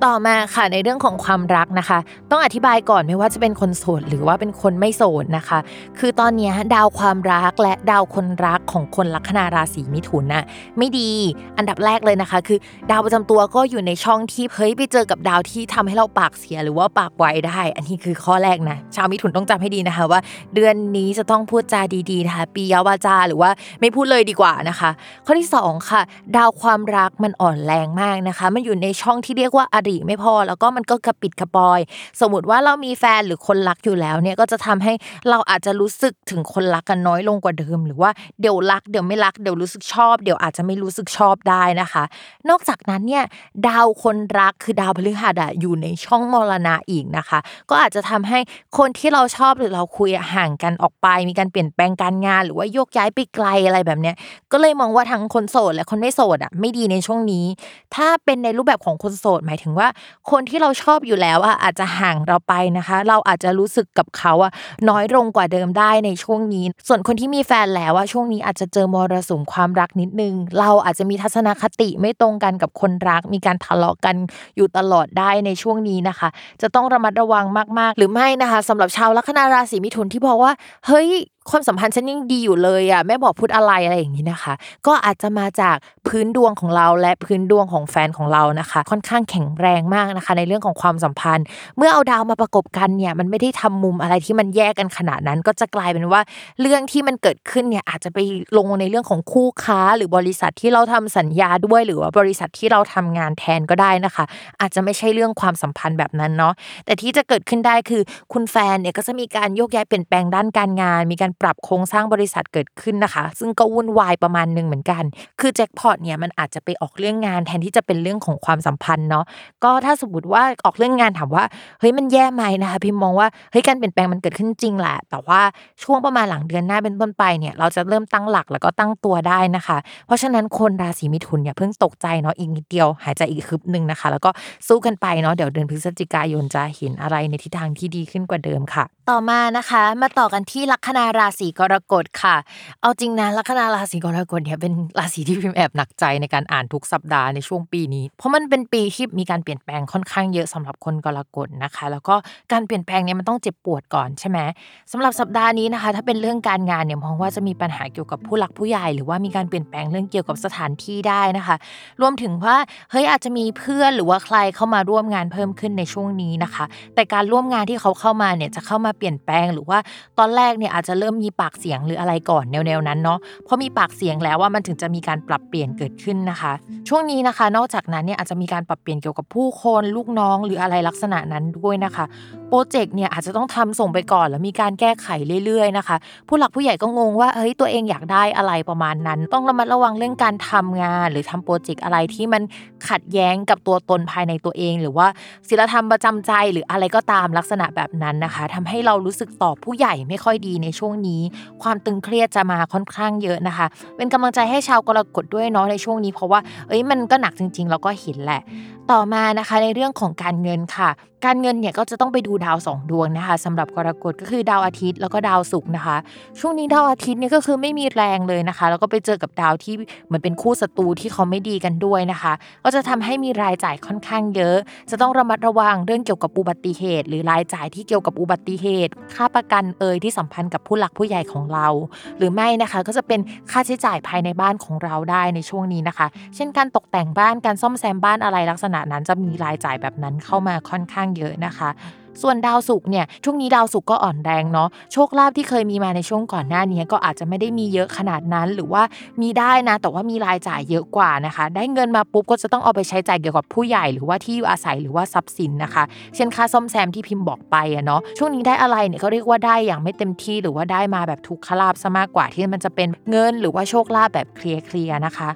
S2: ต่อมาค่ะในเรื่องของความรักนะคะ ต้องอธิบายก่อนไม่ว่าจะเป็นคนโสดหรือว่าเป็นคนไม่โสดนะคะ คือตอนนี้ดาวความรักและดาวคนรักของคนลัคนาราศีมิถุนน่ะไม่ดีอันดับแรกเลยนะคะ คือ ดาวประจำตัวก็อยู่ในช่องที่เฮ้ยไปเจอกับดาวที่ทำให้เราปากเสียหรือว่าปากไวได้ อันนี้คือข้อแรกนะชาวมิถุนต้องจำให้ดีนะคะ ว่า เดือนนี้จะต้องพูดจาดีๆนะคะปียาวาจาหรือว่าไม่พูดเลยดีกว่านะคะ ข้อที่ 2 ค่ะ ดาวความรักมันอ่อนแรงมากนะคะ มันอยู่ในช่องที่เรียกว่าอริริไม่พอ แล้วก็มันก็กระปิดกระปอย สมมติว่าเรามีแฟนหรือคนรักอยู่แล้วเนี่ยก็จะทำให้เราอาจจะรู้สึกถึงคนรักกันน้อยลงกว่าเดิม หรือว่าเดี๋ยวรักเดี๋ยวไม่รักเดี๋ยวรู้สึกชอบ เดี๋ยวอาจจะไม่รู้สึกชอบได้นะคะ นอกจากนั้นเนี่ยดาวคนรักคือดาวพฤหัสอะอยู่ในช่องมรณะอีกนะคะ ก็อาจจะทำให้คนที่เราชอบหรือเราคุยห่างกันออกไป มีการเปลี่ยนแปลงการงาน หรือว่าโยกย้ายไปไกลอะไรแบบเนี้ยก็เลยมองว่าทั้งคนโสดและคนไม่โสดอะไม่ดีในช่วงนี้ ถ้าเป็นในรูปแบบของคนโสดหมายถึงว่าว่าคนที่เราชอบอยู่แล้วอะอาจจะห่างเราไปนะคะ เราอาจจะรู้สึกกับเขาอะน้อยลงกว่าเดิมได้ในช่วงนี้ ส่วนคนที่มีแฟนแล้วอะช่วงนี้อาจจะเจอมรสุมความรักนิดนึง เราอาจจะมีทัศนคติไม่ตรงกันกับคนรัก มีการทะเลาะกันอยู่ตลอดได้ในช่วงนี้นะคะ จะต้องระมัดระวังมาก ๆ หรือไม่นะคะสำหรับชาวลัคนาราศีมิถุนที่บอกว่าเฮ้ย ความสัมพันธ์ฉันยังดีอยู่เลยอะแม่บอกพูดอะไรอะไรอย่างนี้นะคะ ก็อาจจะมาจากพื้นดวงของเราและพื้นดวงของแฟนของเรานะคะ ค่อนข้างแข็งแรงมากนะคะ ในเรื่องของความสัมพันธ์ เมื่อเอาดาวมาประกบกันเนี่ยมันไม่ได้ทำมุมอะไรที่มันแยกกันขนาดนั้น ก็จะกลายเป็นว่าเรื่องที่มันเกิดขึ้นเนี่ยอาจจะไปลงในเรื่องของคู่ค้า หรือบริษัทที่เราทำสัญญาด้วยหรือว่าบริษัทที่เราทำงานแทนก็ได้นะคะ อาจจะไม่ใช่เรื่องความสัมพันธ์แบบนั้นเนาะแต่ที่จะเกิดขึ้นได้คือคุณแฟนเนี่ยก็จะมีการโยกย้ายเปลี่ยนแปลงด้านการงาน มีการปรับโครงสร้างบริษัทเกิดขึ้นนะคะ ซึ่งก็วุ่นวายประมาณหนึ่งเหมือนกัน คือแจ็คพอตเนี่ยมันอาจจะไปออกเรื่องงานแทนที่จะเป็นเรื่องของความสัมพันธ์เนาะก็ถ้าสมมติว่าออกเรื่องงานถามว่าเฮ้ยมันแย่ไหมนะคะพิมมองว่าเฮ้ยการเปลี่ยนแปลงมันเกิดขึ้นจริงแหละแต่ว่าช่วงประมาณหลังเดือนหน้าเป็นต้นไปเนี่ยเราจะเริ่มตั้งหลักแล้วก็ตั้งตัวได้นะคะ เพราะฉะนั้นคนราศีมิถุนอย่าเพิ่งตกใจเนาะอีกนิดเดียว หายใจอีกคึบหนึ่งนะคะ แล้วก็สู้กันไปเนาะเดี๋ยวเดือนพฤศจิกายนจะเห็นอะไรในทิศทางที่ดีขึ้นกว่าเดิมค่ะ ต่อมานะคะ มาต่อกันที่ลัคนาราศีกรกฎค่ะ เอาจริงนะลัคนาราศีกรกฎเนี่ยเป็นราศีที่พิมแอบหนักใจในการอ่านทุกสัปดาห์ในช่วงปีนี้ เพราะมันเป็นปีที่มีการเปลี่ยนแปลงค่อนข้างเยอะสำหรับคนกรกฎนะคะ แล้วก็การเปลี่ยนแปลงเนี่ยมันต้องเจ็บปวดก่อนใช่ไหมสำหรับสัปดาห์นี้นะคะ ถ้าเป็นเรื่องการงานเนี่ยมองว่าจะมีปัญหาเกี่ยวกับผู้หลักผู้ใหญ่ หรือว่ามีการเปลี่ยนแปลงเรื่องเกี่ยวกับสถานที่ได้นะคะ รวมถึงว่าเฮ้ยอาจจะมีเพื่อนหรือว่าใครเข้ามาร่วมงานเพิ่มขึ้นในช่วงนี้นะคะ แต่การร่วมงานที่เขาเข้ามาเนี่ยจะเข้ามาเปลี่ยนแปลงหรือว่าตอนแรกเนี่ยอาจจะเริ่มมีปากเสียงหรืออะไรก่อนแนวๆนั้นเนาะพอมีปากเสียงแล้วว่ามันถึงจะมีการปรับเปลี่ยนเกิดขึ้นนะคะ ช่วงนี้นะคะ นอกจากนั้นเนี่ยอาจจะมีการปรับเปลี่ยนเกี่ยวกับผู้คนลูกน้องหรืออะไรลักษณะนั้นด้วยนะคะโปรเจกต์เนี่ยอาจจะต้องทำส่งไปก่อนแล้วมีการแก้ไขเรื่อยๆนะคะ ผู้หลักผู้ใหญ่ก็งงว่าเฮ้ยตัวเองอยากได้อะไรประมาณนั้น ต้องระมัดระวังเรื่องการทำงาน หรือทำโปรเจกต์อะไรที่มันขัดแย้งกับตัวตนภายในตัวเอง หรือว่าศีลธรรมประจำใจหรืออะไรก็ตามลักษณะแบบนั้นนะคะทำให้เรารู้สึกตอบผู้ใหญ่ไม่ค่อยดีในช่วงนี้ ความตึงเครียดจะมาค่อนข้างเยอะนะคะ เป็นกำลังใจให้ชาวกรกฎด้วยเนาะในช่วงนี้เพราะว่าเอ้ยมันก็หนักจริงๆ เราก็เห็นแหละ ต่อมานะคะในเรื่องของการเงินค่ะ การเงินเนี่ยก็จะต้องไปดูดาวสองดวงนะคะสำหรับกรกฎก็คือดาวอาทิตย์แล้วก็ดาวศุกร์นะคะ ช่วงนี้ดาวอาทิตย์เนี่ยก็คือไม่มีแรงเลยนะคะ แล้วก็ไปเจอกับดาวที่เหมือนเป็นคู่ศัตรูที่เขาไม่ดีกันด้วยนะคะ ก็จะทำให้มีรายจ่ายค่อนข้างเยอะ จะต้องระมัดระวังเรื่องเกี่ยวกับอุบัติเหตุ หรือรายจ่ายที่เกี่ยวกับอุบัติเหตุ ค่าประกันเอ่ยที่สัมพันธ์กับผู้หลักผู้ใหญ่ของเรา หรือไม่นะคะก็จะเป็นค่าใช้จ่ายภายในบ้านของเราได้ในช่วงนี้นะคะ เช่นการตกแต่งบ้านการซ่อมแซมบ้านอะไรลักษณะนั้นจะมีรายจ่ายแบบนั้นเข้ามาค่อนข้างเยอะนะคะ ส่วนดาวศุกร์เนี่ยช่วงนี้ดาวศุกร์ก็อ่อนแรงเนาะโชคลาภที่เคยมีมาในช่วงก่อนหน้านี้ก็อาจจะไม่ได้มีเยอะขนาดนั้น หรือว่ามีได้นะ แต่ว่ามีรายจ่ายเยอะกว่านะคะ ได้เงินมาปุ๊บก็จะต้องเอาไปใช้จ่ายเกี่ยวกับผู้ใหญ่หรือว่าที่อยู่อาศัยหรือว่าทรัพย์สินนะคะ เช่นค่าซ่อมแซมที่พิมพ์บอกไปอะเนาะช่วงนี้ได้อะไรเนี่ยเขาเรียกว่าได้อย่างไม่เต็มที่หรือว่าได้มาแบบทุกขลาบซะมากกว่าที่มันจะเป็นเงินหรือว่าโชคลาภแบบเคลียร์ๆนะคะ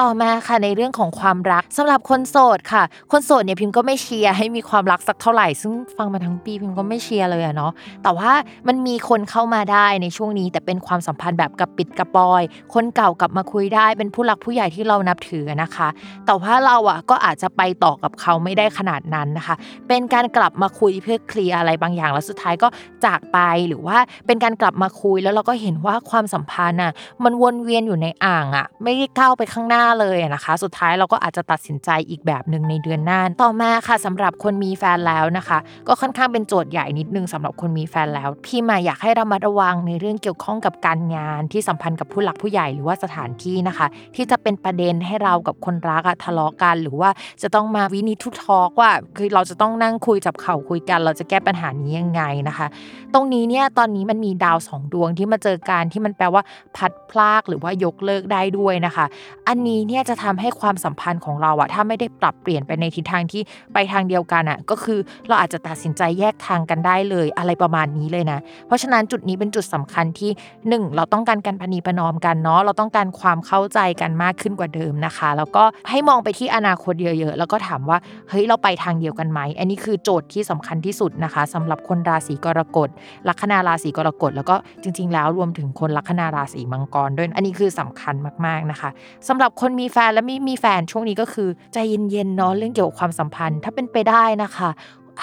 S2: ต่อมาค่ะในเรื่องของความรักสำหรับคนโสดค่ะ คนโสดเนี่ยพิมพ์ก็ไม่เชียร์ให้มีความรักสักเท่าไหร่ซึ่งฟังมาทั้งปีพิมก็ไม่เชียร์เลยอะเนาะแต่ว่ามันมีคนเข้ามาได้ในช่วงนี้ แต่เป็นความสัมพันธ์แบบกระปิดกระปอย คนเก่ากลับมาคุยได้เป็นผู้หลักผู้ใหญ่ที่เรานับถือนะคะ แต่ว่าเราอะก็อาจจะไปต่อกับเขาไม่ได้ขนาดนั้นนะคะ เป็นการกลับมาคุยเพื่อเคลียร์อะไรบางอย่างแล้วสุดท้ายก็จากไปหรือว่าเป็นการกลับมาคุยแล้วเราก็เห็นว่าความสัมพันธ์อะมันวนเวียนอยู่ในอ่างอะไม่ได้ก้าวไปข้างหน้าเลยนะคะ สุดท้ายเราก็อาจจะตัดสินใจอีกแบบหนึ่งในเดือนหน้าต่อมาค่ะสำหรับคนมีแฟนแล้วนะคะ ก็ค่อนอนข้างเป็นโจทย์ใหญ่นิดนึงสำหรับคนมีแฟนแล้ว พี่มาอยากให้ระมัดระวังในเรื่องเกี่ยวข้องกับการงานที่สัมพันธ์กับผู้หลักผู้ใหญ่หรือว่าสถานที่นะคะ ที่จะเป็นประเด็นให้เรากับคนรักทะเลาะกัน หรือว่าจะต้องมาวินิทุทอกว่าคือเราจะต้องนั่งคุยจับเข่าคุยกัน เราจะแก้ปัญหานี้ยังไงนะคะ ตรงนี้เนี่ยตอนนี้มันมีดาวสองดวงที่มาเจอกันที่มันแปลว่าพัดพลากหรือว่ายกเลิกได้ด้วยนะคะ อันนี้เนี่ยจะทำให้ความสัมพันธ์ของเราอะถ้าไม่ได้ปรับเปลี่ยนไปในทิศทางที่ไปทางเดียวกันอะก็คือเราอาจจะตัดสินใจแยกทางกันได้เลยอะไรประมาณนี้เลยนะ เพราะฉะนั้นจุดนี้เป็นจุดสำคัญที่ 1 เราต้องการการพนีประนอมกันเนาะเราต้องการความเข้าใจกันมากขึ้นกว่าเดิมนะคะ แล้วก็ให้มองไปที่อนาคตเยอะๆแล้วก็ถามว่าเฮ้ยเราไปทางเดียวกันไหมอันนี้คือโจทย์ที่สำคัญที่สุดนะคะสำหรับคนราศีกรกฎลัคนาราศีกรกฎแล้วก็จริง ๆ แล้วรวมถึงคนลัคนาราศีมังกรด้วยอันนี้คือสำคัญมากๆนะคะสำหรับคนมีแฟนและไม่มีแฟนช่วงนี้ก็คือใจเย็นๆเนาะเรื่องเกี่ยวกับความสัมพันธ์ ถ้าเป็นไปได้นะคะ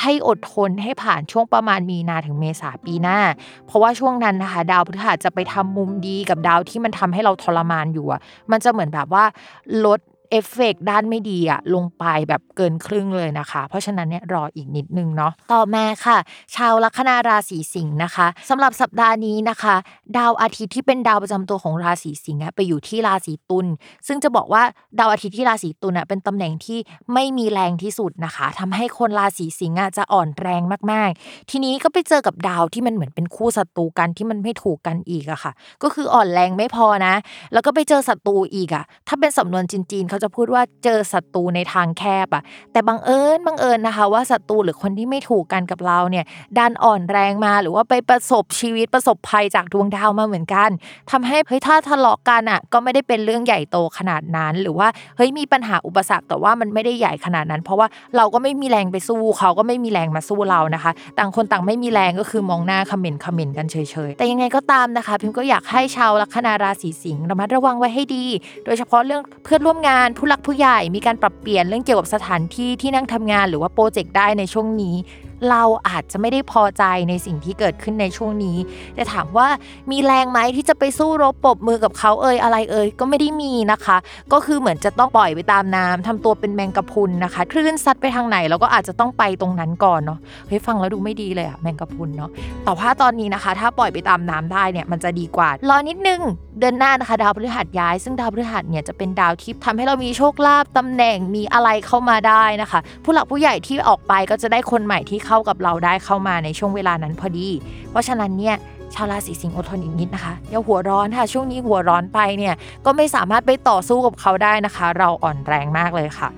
S2: ให้อดทนให้ผ่านช่วงประมาณมีนาถึงเมษาปีหน้า เพราะว่าช่วงนั้นนะคะ ดาวพฤหัสจะไปทำมุมดีกับดาวที่มันทำให้เราทรมานอยู่อะมันจะเหมือนแบบว่าลด เอฟเฟกด้านไม่ดีอะลงไปแบบเกินครึ่งเลยนะคะ เพราะฉะนั้นเนี่ยรออีกนิดนึงเนาะต่อมาค่ะ ชาวลัคนาราศีสิงห์นะคะสำหรับสัปดาห์นี้นะคะ ดาวอาทิตย์ที่เป็นดาวประจำตัวของราศีสิงห์ไปอยู่ที่ราศีตุลซึ่งจะบอกว่าดาวอาทิตย์ที่ราศีตุลเป็นตำแหน่งที่ไม่มีแรงที่สุดนะคะทำให้คนราศีสิงห์จะอ่อนแรงมากๆ ทีนี้ก็ไปเจอกับดาวที่มันเหมือนเป็นคู่ศัตรูกันที่มันไม่ถูกกันอีกอะค่ะ ก็คืออ่อนแรงไม่พอนะ แล้วก็ไปเจอศัตรูอีกอะถ้าเป็นสำนวนจีนๆเขาจะพูดว่าเจอศัตรูในทางแคบอะแต่บังเอิญบังเอิญนะคะ ว่าศัตรูหรือคนที่ไม่ถูกกันกับเราเนี่ยดันอ่อนแรงมาหรือว่าไปประสบชีวิตประสบภัยจากดวงดาวมาเหมือนกันทำให้เฮ้ยถ้าทะเลาะกันอะก็ไม่ได้เป็นเรื่องใหญ่โตขนาดนั้น หรือว่าเฮ้ยมีปัญหาอุปสรรคแต่ว่ามันไม่ได้ใหญ่ขนาดนั้น เพราะว่าเราก็ไม่มีแรงไปสู้เขาก็ไม่มีแรงมาสู้เรานะคะ ต่างคนต่างไม่มีแรงก็คือมองหน้าคอมเมนต์คอมเมนต์กันเฉยๆแต่ยังไงก็ตามนะคะ พิมก็อยากให้ชาวลัคนาราศีสิงห์ระมัดระวังไว้ให้ดี โดยเฉพาะเรื่องเพื่อนร่วมงานผู้หลักผู้ใหญ่มีการปรับเปลี่ยนเรื่องเกี่ยวกับสถานที่ที่นั่งทำงานหรือว่าโปรเจกต์ได้ในช่วงนี้ เราอาจจะไม่ได้พอใจในสิ่งที่เกิดขึ้นในช่วงนี้ แต่ถามว่ามีแรงไหมที่จะไปสู้รบปบมือกับเขาเอ่ยอะไรเอ่ยก็ไม่ได้มีนะคะ ก็คือเหมือนจะต้องปล่อยไปตามน้ำทำตัวเป็นแมงกะพุนนะคะคลื่นซัดไปทางไหนเราก็อาจจะต้องไปตรงนั้นก่อนเนาะเฮ้ยฟังแล้วดูไม่ดีเลยอะแมงกะพุนเนาะแต่ว่าตอนนี้นะคะ ถ้าปล่อยไปตามน้ำได้เนี่ยมันจะดีกว่า รอนิดนึง เดือนหน้านะคะดาวพฤหัสย้าย ซึ่งดาวพฤหัสเนี่ยจะเป็นดาวที่ทำให้เรามีโชคลาภตำแหน่งมีอะไรเข้ามาได้นะคะ ผู้หลักผู้ใหญ่ที่ออกไปก็จะได้คนใหม่ที่เข้ากับเราได้เข้ามาในช่วงเวลานั้นพอดี เพราะฉะนั้นเนี่ยชาวราศีสิงห์อดทนอีกนิดนะคะอย่าหัวร้อนค่ะ ช่วงนี้หัวร้อนไปเนี่ยก็ไม่สามารถไปต่อสู้กับเขาได้นะคะ เราอ่อนแรงมากเลยค่ะ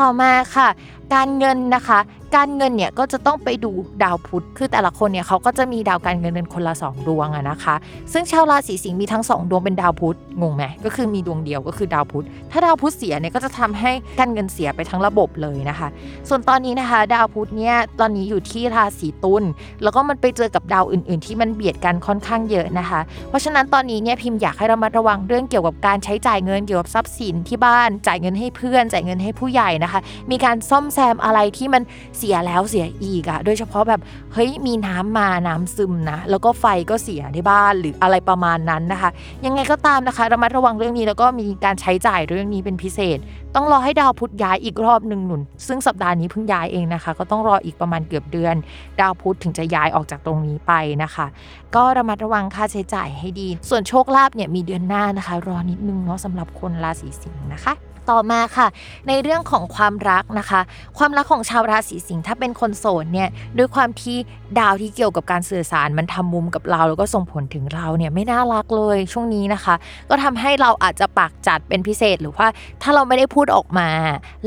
S2: ต่อมาค่ะ การเงินนะคะ การเงินเนี่ยก็จะต้องไปดูดาวพุธ คือแต่ละคนเนี่ยเขาก็จะมีดาวการเงินเป็นคนละ 2 ดวงอะนะคะ ซึ่งชาวราศีสิงห์มีทั้ง 2 ดวงเป็นดาวพุธ งงไหมก็คือมีดวงเดียวก็คือดาวพุธ ถ้าดาวพุธเสียเนี่ยก็จะทำให้การเงินเสียไปทั้งระบบเลยนะคะ ส่วนตอนนี้นะคะ ดาวพุธเนี่ยตอนนี้อยู่ที่ราศีตุล แล้วก็มันไปเจอกับดาวอื่น ๆ ที่มันเบียดกันค่อนข้างเยอะนะคะ เพราะฉะนั้นตอนนี้เนี่ยพิมพ์อยากให้เรามาระวังเรื่องเกี่ยวกับการใช้จ่ายเงินเกี่ยวกับทรัพย์สินที่บ้าน จ่ายเงินให้เพื่อน จ่ายเงินให้ผู้ใหญ่นะคะ มีการซ่อมแซมอะไรที่มันเสียแล้วเสียอีกอะโดยเฉพาะแบบเฮ้ยมีน้ำมาน้ำซึมนะแล้วก็ไฟก็เสียในบ้านหรืออะไรประมาณนั้นนะคะ ยังไงก็ตามนะคะระมัดระวังเรื่องนี้แล้วก็มีการใช้จ่ายเรื่องนี้เป็นพิเศษ ต้องรอให้ดาวพุธย้ายอีกรอบหนึ่งหนุน ซึ่งสัปดาห์นี้เพิ่งย้ายเองนะคะ ก็ต้องรออีกประมาณเกือบเดือน ดาวพุธถึงจะย้ายออกจากตรงนี้ไปนะคะ ก็ระมัดระวังค่าใช้จ่ายให้ดี ส่วนโชคลาภเนี่ยมีเดือนหน้านะคะ รอนิดนึงเนาะสำหรับคนราศีสิงห์นะคะ ต่อมาค่ะ ในเรื่องของความรักนะคะ ความรักของชาวราศีสิงห์ถ้าเป็นคนโสดเนี่ยด้วยความที่ดาวที่เกี่ยวกับการสื่อสารมันทำมุมกับเรา แล้วก็ส่งผลถึงเราเนี่ยไม่น่ารักเลยช่วงนี้นะคะ ก็ทำให้เราอาจจะปากจัดเป็นพิเศษหรือว่าถ้าเราไม่ได้พูดออกมา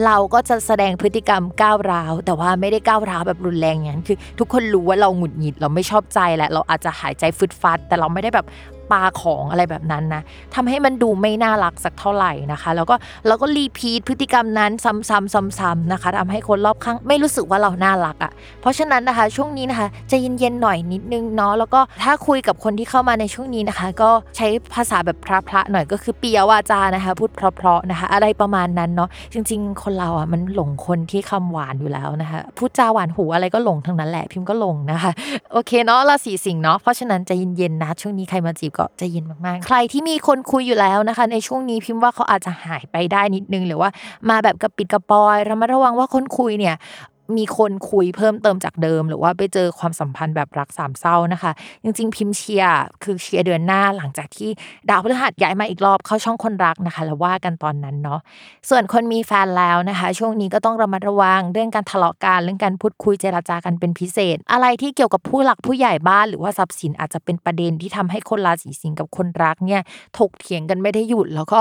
S2: เราก็จะแสดงพฤติกรรมก้าวร้าว แต่ว่าไม่ได้ก้าวร้าวแบบรุนแรงอย่างนั้นคือ ทุกคนรู้ว่าเราหงุดหงิดเราไม่ชอบใจแหละเราอาจจะหายใจฟึดฟัด แต่เราไม่ได้แบบ ปาของอะไรแบบนั้นนะทำให้มันดูไม่น่ารักสักเท่าไหร่นะคะ แล้วก็เราก็รีพีทพฤติกรรมนั้นซ้ำๆซ้ำๆนะคะทำให้คนรอบข้างไม่รู้สึกว่าเราน่ารักอะ่ะ เพราะฉะนั้นนะคะ ช่วงนี้นะคะจะเย็นๆหน่อยนิดนึงเนาะแล้วก็ถ้าคุยกับคนที่เข้ามาในช่วงนี้นะคะ ก็ใช้ภาษาแบบพระๆหน่อยก็คือเปียวาจานะคะ พูดเพราะๆนะคะ อะไรประมาณนั้นเนาะจริง ๆ คนเราอะมันหลงคนที่คำหวานอยู่แล้วนะคะพูดจาหวานหูอะไรก็หลงทั้งนั้นแหละพิมพ์ก็หลงนะคะ โอเคเนาะราศีสิงห์เนาะเพราะฉะนั้นจะเย็นๆนะช่วงนี้ใครมาจีบก็ใจะเย็นมากๆ ใครที่มีคนคุยอยู่แล้วนะคะ ในช่วงนี้พิมพ์ว่าเขาอาจจะหายไปได้นิดนึง หรือว่ามาแบบกระปิดกระปอยระมัดระวังว่าคนคุยเนี่ย มีคนคุยเพิ่มเติมจากเดิม หรือว่าไปเจอความสัมพันธ์แบบรักสามเศร้านะคะ จริง ๆ พิมพ์เชียร์คือเชียร์เดือนหน้าหลังจากที่ดาวพฤหัสย้ายมาอีกรอบเข้าช่องคนรักนะคะ แล้วว่ากันตอนนั้นเนาะส่วนคนมีแฟนแล้วนะคะ ช่วงนี้ก็ต้องระมัดระวังเรื่องการทะเลาะกันเรื่องการพูดคุยเจรจากันเป็นพิเศษ อะไรที่เกี่ยวกับผู้หลักผู้ใหญ่บ้าน หรือว่าทรัพย์สินอาจจะเป็นประเด็นที่ทำให้คนราศีสิงห์กับคนรักเนี่ยถกเถียงกันไม่ได้หยุด แล้วก็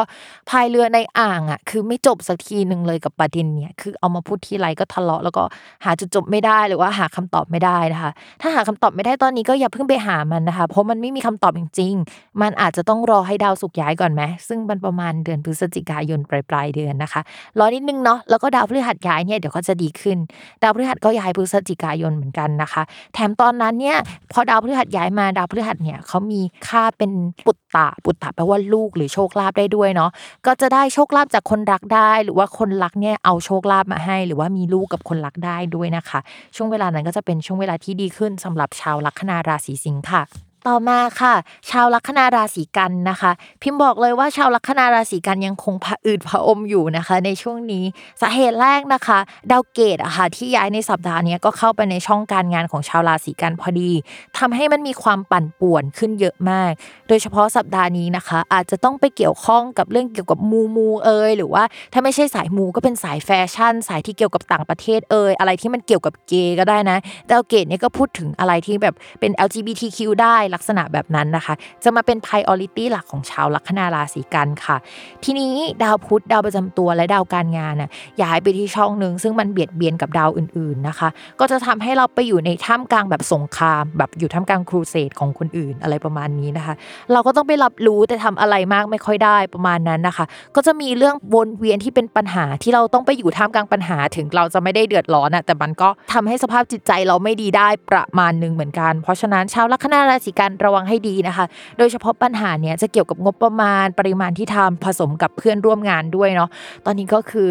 S2: พายเรือในอ่างอะคือไม่จบสักทีหนึ่งเลยกับประเด็นเนี่ยคือเอามาพูดทีไรก็ทะเลาะแล้วก็หาจุดจบไม่ได้หรือว่าหาคำตอบไม่ได้นะคะ ถ้าหาคำตอบไม่ได้ตอนนี้ก็อย่าเพิ่งไปหามันนะคะ เพราะมันไม่มีคำตอบจริงๆ มันอาจจะต้องรอให้ดาวสุกย้ายก่อนไหมซึ่งมันประมาณเดือนพฤศจิกายนปลายปลายเดือนนะคะรอนิดนึงเนาะแล้วก็ดาวพฤหัสย้ายเนี่ยเดี๋ยวก็จะดีขึ้น ดาวพฤหัสก็ย้ายพฤศจิกายนเหมือนกันนะคะ แถมตอนนั้นเนี่ยพอดาวพฤหัสย้ายมาดาวพฤหัสเนี่ยเขามีค่าเป็นปุตตะปุตตะแปลว่าลูกหรือโชคลาภได้ด้วยเนาะก็จะได้โชคลาภจากคนรักได้ หรือว่าคนรักเนี่ยเอาโชคลาภมาให้ หรือว่ามีลูกกับคนรักไได้ด้วยนะคะ ช่วงเวลานั้นก็จะเป็นช่วงเวลาที่ดีขึ้นสำหรับชาวลัคนาราศีสิงค์ค่ะ ต่อมาค่ะ ชาวลัคนาราศีกันนะคะ พิมพ์บอกเลยว่าชาวลัคนาราศีกันยังคงผะอืดผะอมอยู่นะคะ ในช่วงนี้สาเหตุแรกนะคะดาวเกตอะค่ะที่ย้ายในสัปดาห์นี้ก็เข้าไปในช่องการงานของชาวราศีกันพอดีทำให้มันมีความปั่นป่วนขึ้นเยอะมาก โดยเฉพาะสัปดาห์นี้นะคะ อาจจะต้องไปเกี่ยวข้องกับเรื่องเกี่ยวกับมูมูเอยหรือว่าถ้าไม่ใช่สายมูก็เป็นสายแฟชั่น สายที่เกี่ยวกับต่างประเทศเอยอะไรที่มันเกี่ยวกับเกย์ก็ได้นะดาวเกตเนี่ยก็พูดถึงอะไรที่แบบเป็น LGBTQ ได้ลักษณะแบบนั้นนะคะ จะมาเป็น priority หลักของชาวลัคนาราศีกันค่ะ ทีนี้ดาวพุธดาวประจำตัวและดาวการงานน่ะย้ายไปที่ช่องหนึ่งซึ่งมันเบียดเบียนกับดาวอื่นๆนะคะ ก็จะทำให้เราไปอยู่ในท่ามกลางแบบสงคราม แบบอยู่ท่ามกลางครูเสดของคนอื่นอะไรประมาณนี้นะคะ เราก็ต้องไปรับรู้แต่ทำอะไรมากไม่ค่อยได้ประมาณนั้นนะคะ ก็จะมีเรื่องวนเวียนที่เป็นปัญหาที่เราต้องไปอยู่ท่ามกลางปัญหาถึงเราจะไม่ได้เดือดร้อนอะแต่มันก็ทำให้สภาพจิตใจเราไม่ดีได้ประมาณหนึ่งเหมือนกัน เพราะฉะนั้นชาวลัคนาราศีกันระวังให้ดีนะคะ โดยเฉพาะปัญหาเนี้ยจะเกี่ยวกับงบประมาณปริมาณที่ทำผสมกับเพื่อนร่วมงานด้วยเนาะตอนนี้ก็คือ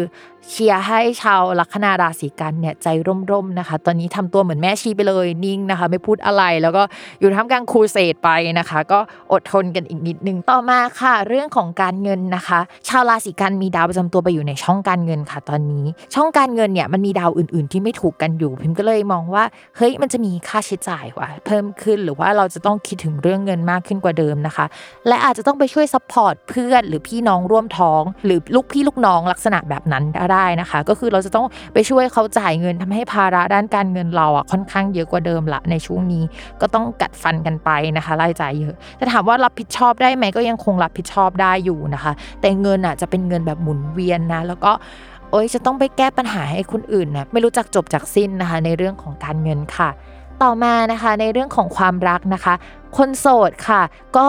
S2: เชียร์ให้ชาวลัคนาราศีกันเนี่ยใจร่มๆนะคะ ตอนนี้ทำตัวเหมือนแม่ชีไปเลยนิ่งนะคะ ไม่พูดอะไรแล้วก็อยู่ท่ามกลางครูเสดไปนะคะ ก็อดทนกันอีกนิดนึงต่อมาค่ะ เรื่องของการเงินนะคะ ชาวราศีกันย์มีดาวประจำตัวไปอยู่ในช่องการเงินค่ะ ตอนนี้ ช่องการเงินเนี่ยมันมีดาวอื่น ๆ ที่ไม่ถูกกันอยู่พิมก็เลยมองว่าเฮ้ยมันจะมีค่าใช้จ่ายว่ะเพิ่มขึ้นหรือว่าเราจะต้องคิดถึงเรื่องเงินมากขึ้นกว่าเดิมนะคะ และอาจจะต้องไปช่วย support เพื่อนหรือพี่น้องร่วมท้อง หรือลูกพี่ลูกน้องลักษณะแบบนั้นได้นะคะ ก็คือเราจะต้องไปช่วยเขาจ่ายเงินทำให้ภาระด้านการเงินเราอะค่อนข้างเยอะกว่าเดิมละในช่วงนี้ก็ต้องกัดฟันกันไปนะคะรายจ่ายเยอะแต่ถามว่ารับผิดชอบได้ไหมก็ยังคงรับผิดชอบได้อยู่นะคะ แต่เงินอะจะเป็นเงินแบบหมุนเวียนนะแล้วก็โอ้ยจะต้องไปแก้ปัญหาให้คนอื่นนะไม่รู้จักจบจากสิ้นนะคะ ในเรื่องของการเงินค่ะ ต่อมานะคะในเรื่องของความรักนะคะ คนโสดค่ะ ก็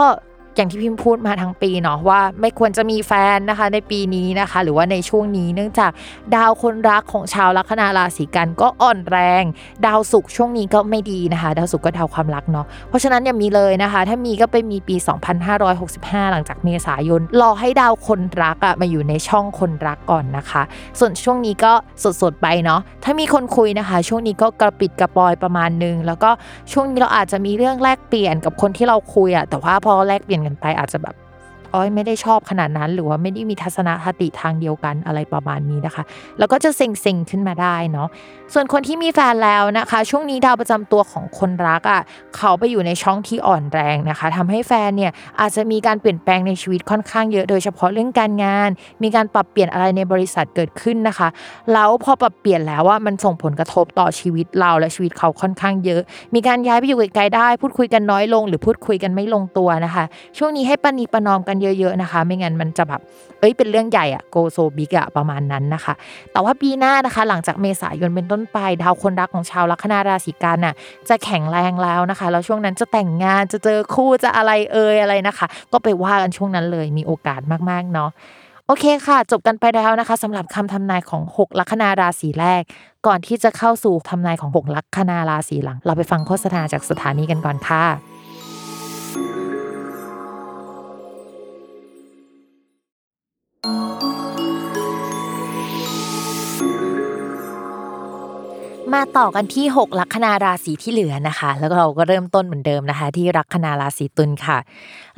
S2: อย่างที่พิมพ์พูดมาทั้งปีเนาะว่าไม่ควรจะมีแฟนนะคะในปีนี้นะคะ หรือว่าในช่วงนี้เนื่องจากดาวคนรักของชาวลัคนาราศีกันก็อ่อนแรง ดาวศุกร์ช่วงนี้ก็ไม่ดีนะคะ ดาวศุกร์ก็ดาวความรักเนาะเพราะฉะนั้นอย่ามีเลยนะคะ ถ้ามีก็ไปมีปี 2565 หลังจากเมษายนรอให้ดาวคนรักอะมาอยู่ในช่องคนรักก่อนนะคะ ส่วนช่วงนี้ก็สดๆไปเนาะถ้ามีคนคุยนะคะ ช่วงนี้ก็กระปิดกระปอยประมาณนึงแล้วก็ช่วงนี้เราอาจจะมีเรื่องแลกเปลี่ยนกับคนที่เราคุยอะแต่ว่าพอแลกเปลี่ยนกันไปอาจจะแบบ อ้อยไม่ได้ชอบขนาดนั้น หรือว่าไม่ได้มีทัศนคติทางเดียวกันอะไรประมาณนี้นะคะ แล้วก็จะเซ็งๆขึ้นมาได้เนาะส่วนคนที่มีแฟนแล้วนะคะ ช่วงนี้ดาวประจำตัวของคนรักอะ่ะเขาไปอยู่ในช่องที่อ่อนแรงนะคะทำให้แฟนเนี่ยอาจจะมีการเปลี่ยนแปลงในชีวิตค่อนข้างเยอะโดยเฉพาะเรื่องการงาน มีการปรับเปลี่ยนอะไรในบริษัทเกิดขึ้นนะคะแล้วพอปรับเปลี่ยนแล้วว่ามันส่งผลกระทบต่อชีวิตเราและชีวิตเขาค่อนข้างเยอะ มีการย้ายไปอยู่ไกลๆได้ พูดคุยกันน้อยลง หรือพูดคุยกันไม่ลงตัวนะคะ ช่วงนี้ให้ปณีประนอมกันเยอะ ๆนะคะ ไม่งั้นมันจะแบบเอ้ยเป็นเรื่องใหญ่อะโกโซบิกอะประมาณนั้นนะคะ แต่ว่าปีหน้านะคะ หลังจากเมษายนเป็นต้นไปดาวคนรักของชาวลัคนาราศีกันน่ะจะแข็งแรงแล้วนะคะ แล้วช่วงนั้นจะแต่งงานจะเจอคู่จะอะไรเอ่ยอะไรนะคะ ก็ไปว่ากันช่วงนั้นเลยมีโอกาสมากๆเนาะโอเคค่ะ จบกันไปแล้วนะคะสำหรับคำทำนายของ 6 ลัคนาราศีแรก ก่อนที่จะเข้าสู่ทำนายของ 6 ลัคนาราศีหลัง เราไปฟังโฆษณาจากสถานีกันก่อนค่ะ ต มาต่อกันที่ 6 ลัคนาราศีที่เหลือนะคะ แล้วเราก็เริ่มต้นเหมือนเดิมนะคะ ที่ลัคนาราศีตุลค่ะ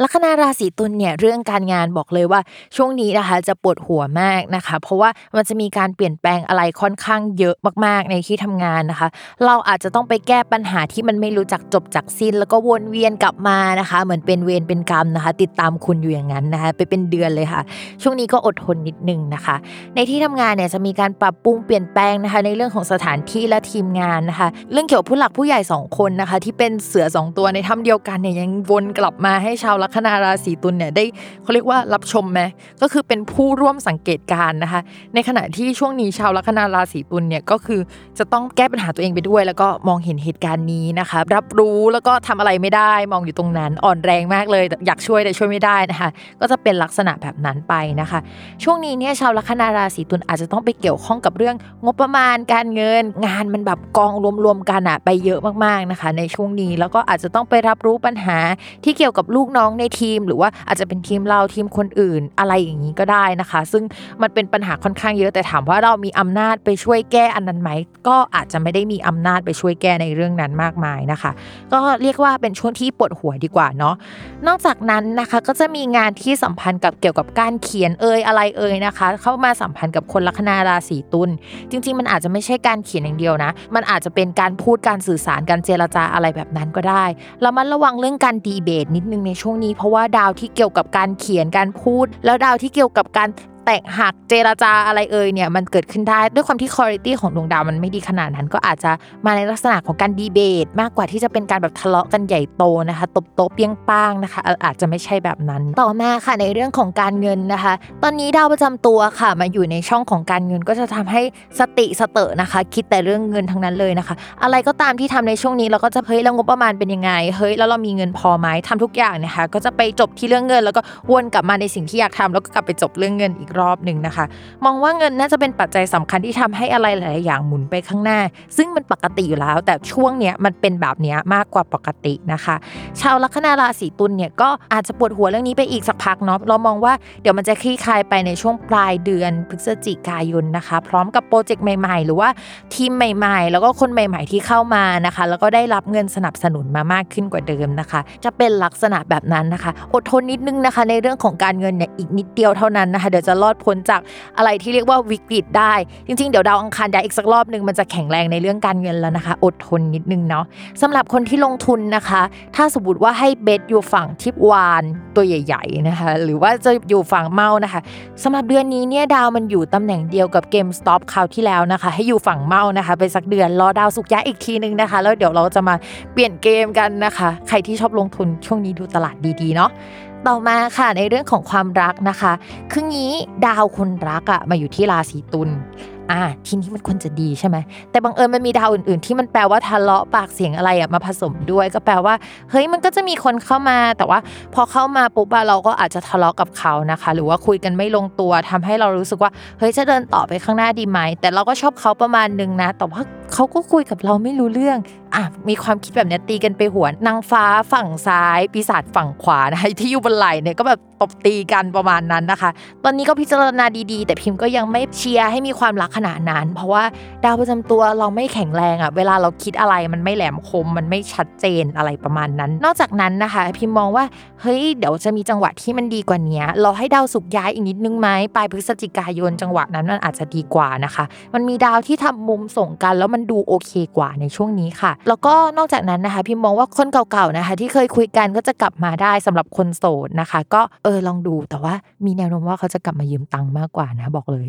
S2: ลัคนาราศีตุลเนี่ยเรื่องการงานบอกเลยว่าช่วงนี้นะคะจะปวดหัวมากนะคะ เพราะว่ามันจะมีการเปลี่ยนแปลงอะไรค่อนข้างเยอะมากๆในที่ทำงานนะคะ เราอาจจะต้องไปแก้ปัญหาที่มันไม่รู้จักจบจากสิ้น แล้วก็วนเวียนกลับมานะคะ เหมือนเป็นเวรเป็นกรรมนะคะ ติดตามคุณอยู่อย่างนั้นนะคะ ไปเป็นเดือนเลยค่ะ ช่วงนี้ก็อดทนนิดนึงนะคะ ในที่ทำงานเนี่ยจะมีการปรับปรุงเปลี่ยนแปลงนะคะ ในเรื่องของสถานที่และทีมงานนะคะ เรื่องเกี่ยวกับผู้หลักผู้ใหญ่ 2 คนนะคะ ที่เป็นเสือ 2 ตัวในถ้ำเดียวกันเนี่ยยังวนกลับมาให้ชาวลัคนาราศีตุลเนี่ยได้เขาเรียกว่ารับชมไหมก็คือเป็นผู้ร่วมสังเกตการณ์นะคะ ในขณะที่ช่วงนี้ชาวลัคนาราศีตุลเนี่ยก็คือจะต้องแก้ปัญหาตัวเองไปด้วย แล้วก็มองเห็นเหตุการณ์นี้นะคะ รับรู้แล้วก็ทำอะไรไม่ได้ มองอยู่ตรงนั้นอ่อนแรงมากเลยอยากช่วยแต่ช่วยไม่ได้นะคะ ก็จะเป็นลักษณะแบบนั้นไปนะคะ ช่วงนี้เนี่ยชาวลัคนาราศีตุลอาจจะต้องไปเกี่ยวข้องกับเรื่องงบประมาณการเงินงานมันแบบกองรวมๆกันอะไปเยอะมากๆนะคะ ในช่วงนี้แล้วก็อาจจะต้องไปรับรู้ปัญหาที่เกี่ยวกับลูกน้องในทีม หรือว่าอาจจะเป็นทีมเราทีมคนอื่นอะไรอย่างนี้ก็ได้นะคะ ซึ่งมันเป็นปัญหาค่อนข้างเยอะแต่ถามว่าเรามีอำนาจไปช่วยแก้อันนั้นไหมก็อาจจะไม่ได้มีอำนาจไปช่วยแก้ในเรื่องนั้นมากมายนะคะ ก็เรียกว่าเป็นช่วงที่ปวดหัวดีกว่าเนาะนอกจากนั้นนะคะก็จะมีงานที่สัมพันธ์กับเกี่ยวกับการเขียนเอ่ยอะไรเอ่ยนะคะ เข้ามาสัมพันธ์กับคนลัคนาราศีตุลจริง ๆ มันอาจจะไม่ใช่การเขียนอย่างเดียวนะ มันอาจจะเป็นการพูดการสื่อสารการเจรจาอะไรแบบนั้นก็ได้เรามันระวังเรื่องการดีเบตนิดนึงในช่วงนี้ เพราะว่าดาวที่เกี่ยวกับการเขียนการพูด แล้วดาวที่เกี่ยวกับการ แตกหักเจราจาอะไรเอ่ยเนี่ยมันเกิดขึ้นได้ด้วยความที่คุณภาพของดวงดาวมันไม่ดีขนาดนั้น ก็อาจจะมาในลักษณะของการดีเบต มากกว่าที่จะเป็นการแบบทะเลาะกันใหญ่โตนะคะตบโต๊ะเปี้ยงป้างนะคะ อาจจะไม่ใช่แบบนั้น ต่อมาค่ะในเรื่องของการเงินนะคะ ตอนนี้ดาวประจำตัวค่ะมาอยู่ในช่องของการเงินก็จะทำให้สติสเตอนะคะ คิดแต่เรื่องเงินทั้งนั้นเลยนะคะ อะไรก็ตามที่ทำในช่วงนี้เราก็จะเฮ้ยแล้วงบประมาณเป็นยังไงเฮ้ยแล้วเรามีเงินพอไหมทำทุกอย่างนะคะ ก็จะไปจบที่เรื่องเงิน แล้วก็วนกลับมาในสิ่งที่อยากทำแล้วก็กลับไปจบเรื่องเงินอีกรอบหนึ่งนะคะ มองว่าเงินน่าจะเป็นปัจจัยสำคัญที่ทำให้อะไรหลาย ๆ อย่างหมุนไปข้างหน้า ซึ่งมันปกติอยู่แล้ว แต่ช่วงเนี้ยมันเป็นแบบเนี้ยมากกว่าปกตินะคะ ชาวลัคนาราศีตุลเนี่ยก็อาจจะปวดหัวเรื่องนี้ไปอีกสักพักเนาะเรามองว่าเดี๋ยวมันจะคลี่คลายไปในช่วงปลายเดือนพฤศจิกายนนะคะ พร้อมกับโปรเจกต์ใหม่ ๆ หรือว่าทีมใหม่ ๆ แล้วก็คนใหม่ ๆ ที่เข้ามานะคะ แล้วก็ได้รับเงินสนับสนุนมามากขึ้นกว่าเดิมนะคะ จะเป็นลักษณะแบบนั้นนะคะ อดทนนิดนึงนะคะ ในเรื่องของการเงินเนี่ยอีกนิดเดียวเท่านั้นนะคะเดี๋ยวจะรออดพ้นจากอะไรที่เรียกว่าวิกฤตได้ จริง ๆ เดี๋ยวดาวอังคารย้ายอีกสักรอบหนึ่งมันจะแข็งแรงในเรื่องการเงินแล้วนะคะ อดทนนิดนึงเนาะสำหรับคนที่ลงทุนนะคะ ถ้าสมมติว่าให้เบสอยู่ฝั่งทิปวานตัวใหญ่ ๆนะคะ หรือว่าจะอยู่ฝั่งเมานะคะสำหรับเดือนนี้เนี่ยดาวมันอยู่ตำแหน่งเดียวกับเกมสต็อปคราวที่แล้วนะคะ ให้อยู่ฝั่งเมานะคะ ไปสักเดือนรอดาวสุกย้ายอีกทีนึงนะคะ แล้วเดี๋ยวเราจะมาเปลี่ยนเกมกันนะคะ ใครที่ชอบลงทุนช่วงนี้ดูตลาดดีๆเนาะ ต่อมาค่ะในเรื่องของความรักนะคะ คืองี้ดาวคนรักอะมาอยู่ที่ราศีตุลอ่าทีนี้มันควรจะดีใช่ไหมแต่บังเอิญมันมีดาวอื่น ๆ ที่มันแปลว่าทะเลาะปากเสียงอะไรอะมาผสมด้วย ก็แปลว่าเฮ้ยมันก็จะมีคนเข้ามา แต่ว่าพอเข้ามาปุ๊บเราก็อาจจะทะเลาะกับเขานะคะ หรือว่าคุยกันไม่ลงตัวทำให้เรารู้สึกว่าเฮ้ยจะเดินต่อไปข้างหน้าดีไหมแต่เราก็ชอบเขาประมาณนึงนะแต่ว่า เขาก็คุยกับเราไม่รู้เรื่องอะมีความคิดแบบนี้ตีกันไปหัวนางฟ้าฝั่งซ้าย ปีศาจฝั่งขวานะคะที่อยู่บนไหล่เนี่ยก็แบบตบตีกันประมาณนั้นนะคะ ตอนนี้ก็พิจารณาดีๆ แต่พิมพ์ก็ยังไม่เชียร์ให้มีความรักขนาดนั้น เพราะว่าดาวประจำตัวเราไม่แข็งแรงอะเวลาเราคิดอะไรมันไม่แหลมคม มันไม่ชัดเจนอะไรประมาณนั้น นอกจากนั้นนะคะ พิมพ์มองว่าเฮ้ยเดี๋ยวจะมีจังหวะที่มันดีกว่านี้เราให้ดาวสุกย้ายอีกนิดนึงไหมปลายพฤศจิกายนจังหวะนั้นมันอาจจะดีกว่านะคะ มันมีดาวที่ทำมุมส่งกันแล้วมันดูโอเคกว่าในช่วงนี้ค่ะ แล้วก็นอกจากนั้นนะคะ พิมมองว่าคนเก่าๆนะคะ ที่เคยคุยกันก็จะกลับมาได้สำหรับคนโสดนะคะ ก็เออลองดูแต่ว่ามีแนวโน้มว่าเขาจะกลับมายืมตังค์มากกว่านะบอกเลย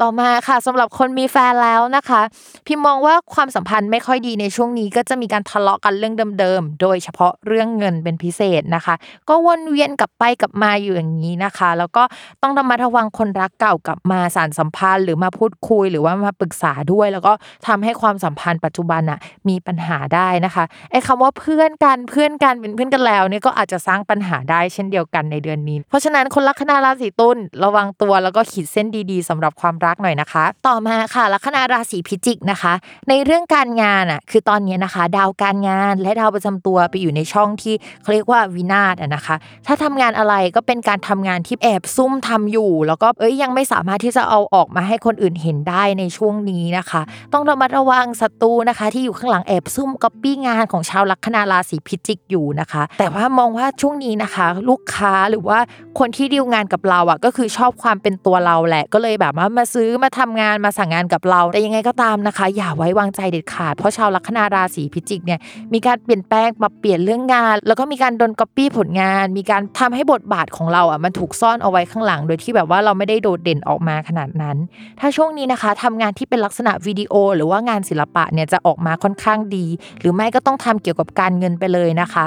S2: ต่อมาค่ะสำหรับคนมีแฟนแล้วนะคะ พิมมองว่าความสัมพันธ์ไม่ค่อยดีในช่วงนี้ก็จะมีการทะเลาะกันเรื่องเดิมๆโดยเฉพาะเรื่องเงินเป็นพิเศษนะคะ ก็วนเวียนกลับไปกลับมาอยู่อย่างนี้นะคะ แล้วก็ต้องระมัดระวังคนรักเก่ากลับมาสารสัมพันธ์ หรือมาพูดคุยหรือว่ามาปรึกษาด้วย แล้วก็ทำให้ความความสัมพันธ์ปัจจุบันอะมีปัญหาได้นะคะไอ้คำว่าเพื่อนกันเพื่อนกันเป็นเพื่อนกันแล้วเนี่ยก็อาจจะสร้างปัญหาได้เช่นเดียวกันในเดือนนี้ เพราะฉะนั้นคนลัคนาราศีตุลระวังตัวแล้วก็ขีดเส้นดีๆสำหรับความรักหน่อยนะคะ ต่อมาค่ะลัคนาราศีพิจิกนะคะ ในเรื่องการงานอะคือตอนนี้นะคะ ดาวการงานและดาวประจำตัวไปอยู่ในช่องที่เขาเรียกว่าวินาศนะคะ ถ้าทำงานอะไรก็เป็นการทำงานที่แอบซุ่มทำอยู่ แล้วก็เอ้ยยังไม่สามารถที่จะเอาออกมาให้คนอื่นเห็นได้ในช่วงนี้นะคะ ต้องระมัดระวังวังศัตรูนะคะ ที่อยู่ข้างหลังแอบซุ่มก๊อปปี้งานของชาวลัคนาราศีพิจิกอยู่นะคะ แต่ว่ามองว่าช่วงนี้นะคะ ลูกค้าหรือว่าคนที่ดีลงานกับเราอะก็คือชอบความเป็นตัวเราแหละ ก็เลยแบบว่ามาซื้อมาทำงานมาสั่งงานกับเรา แต่ยังไงก็ตามนะคะ อย่าไว้วางใจเด็ดขาดเพราะชาวลัคนาราศีพิจิกเนี่ยมีการเปลี่ยนแปลงปรับเปลี่ยนเรื่องงาน แล้วก็มีการโดนก๊อปปี้ผลงาน มีการทำให้บทบาทของเราอะมันถูกซ่อนเอาไว้ข้างหลัง โดยที่แบบว่าเราไม่ได้โดดเด่นออกมาขนาดนั้น ถ้าช่วงนี้นะคะทำงานที่เป็นลักษณะวิดีโอ หรือว่างานศิลปะเนี่ยจะออกมาค่อนข้างดี หรือไม่ก็ต้องทำเกี่ยวกับการเงินไปเลยนะคะ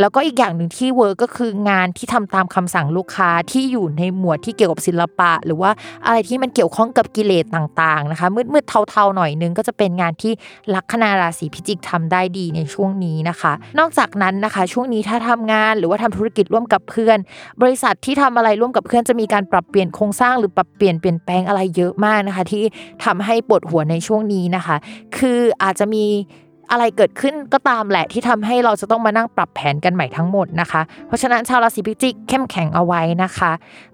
S2: แล้วก็อีกอย่างหนึ่งที่ work ก็คืองานที่ทำตามคำสั่งลูกค้าที่อยู่ในหมวดที่เกี่ยวกับศิลปะ หรือว่าอะไรที่มันเกี่ยวข้องกับกิเลสต่างๆนะคะมืดๆเทาๆหน่อยนึงก็จะเป็นงานที่ลัคนาราศีพิจิกทำได้ดีในช่วงนี้นะคะ นอกจากนั้นนะคะ ช่วงนี้ถ้าทำงานหรือว่าทำธุรกิจร่วมกับเพื่อน บริษัทที่ทำอะไรร่วมกับเพื่อนจะมีการปรับเปลี่ยนโครงสร้างหรือปรับเปลี่ยนเปลี่ยนแปลงอะไรเยอะมากนะคะ ที่ทำให้ปวดหัวในช่วงนี้นะคะคืออาจจะมี อะไรเกิดขึ้นก็ตามแหละที่ทำให้เราจะต้องมานั่งปรับแผนกันใหม่ทั้งหมดนะคะ เพราะฉะนั้นชาวราศีพิจิกเข้มแข็งเอาไว้นะคะ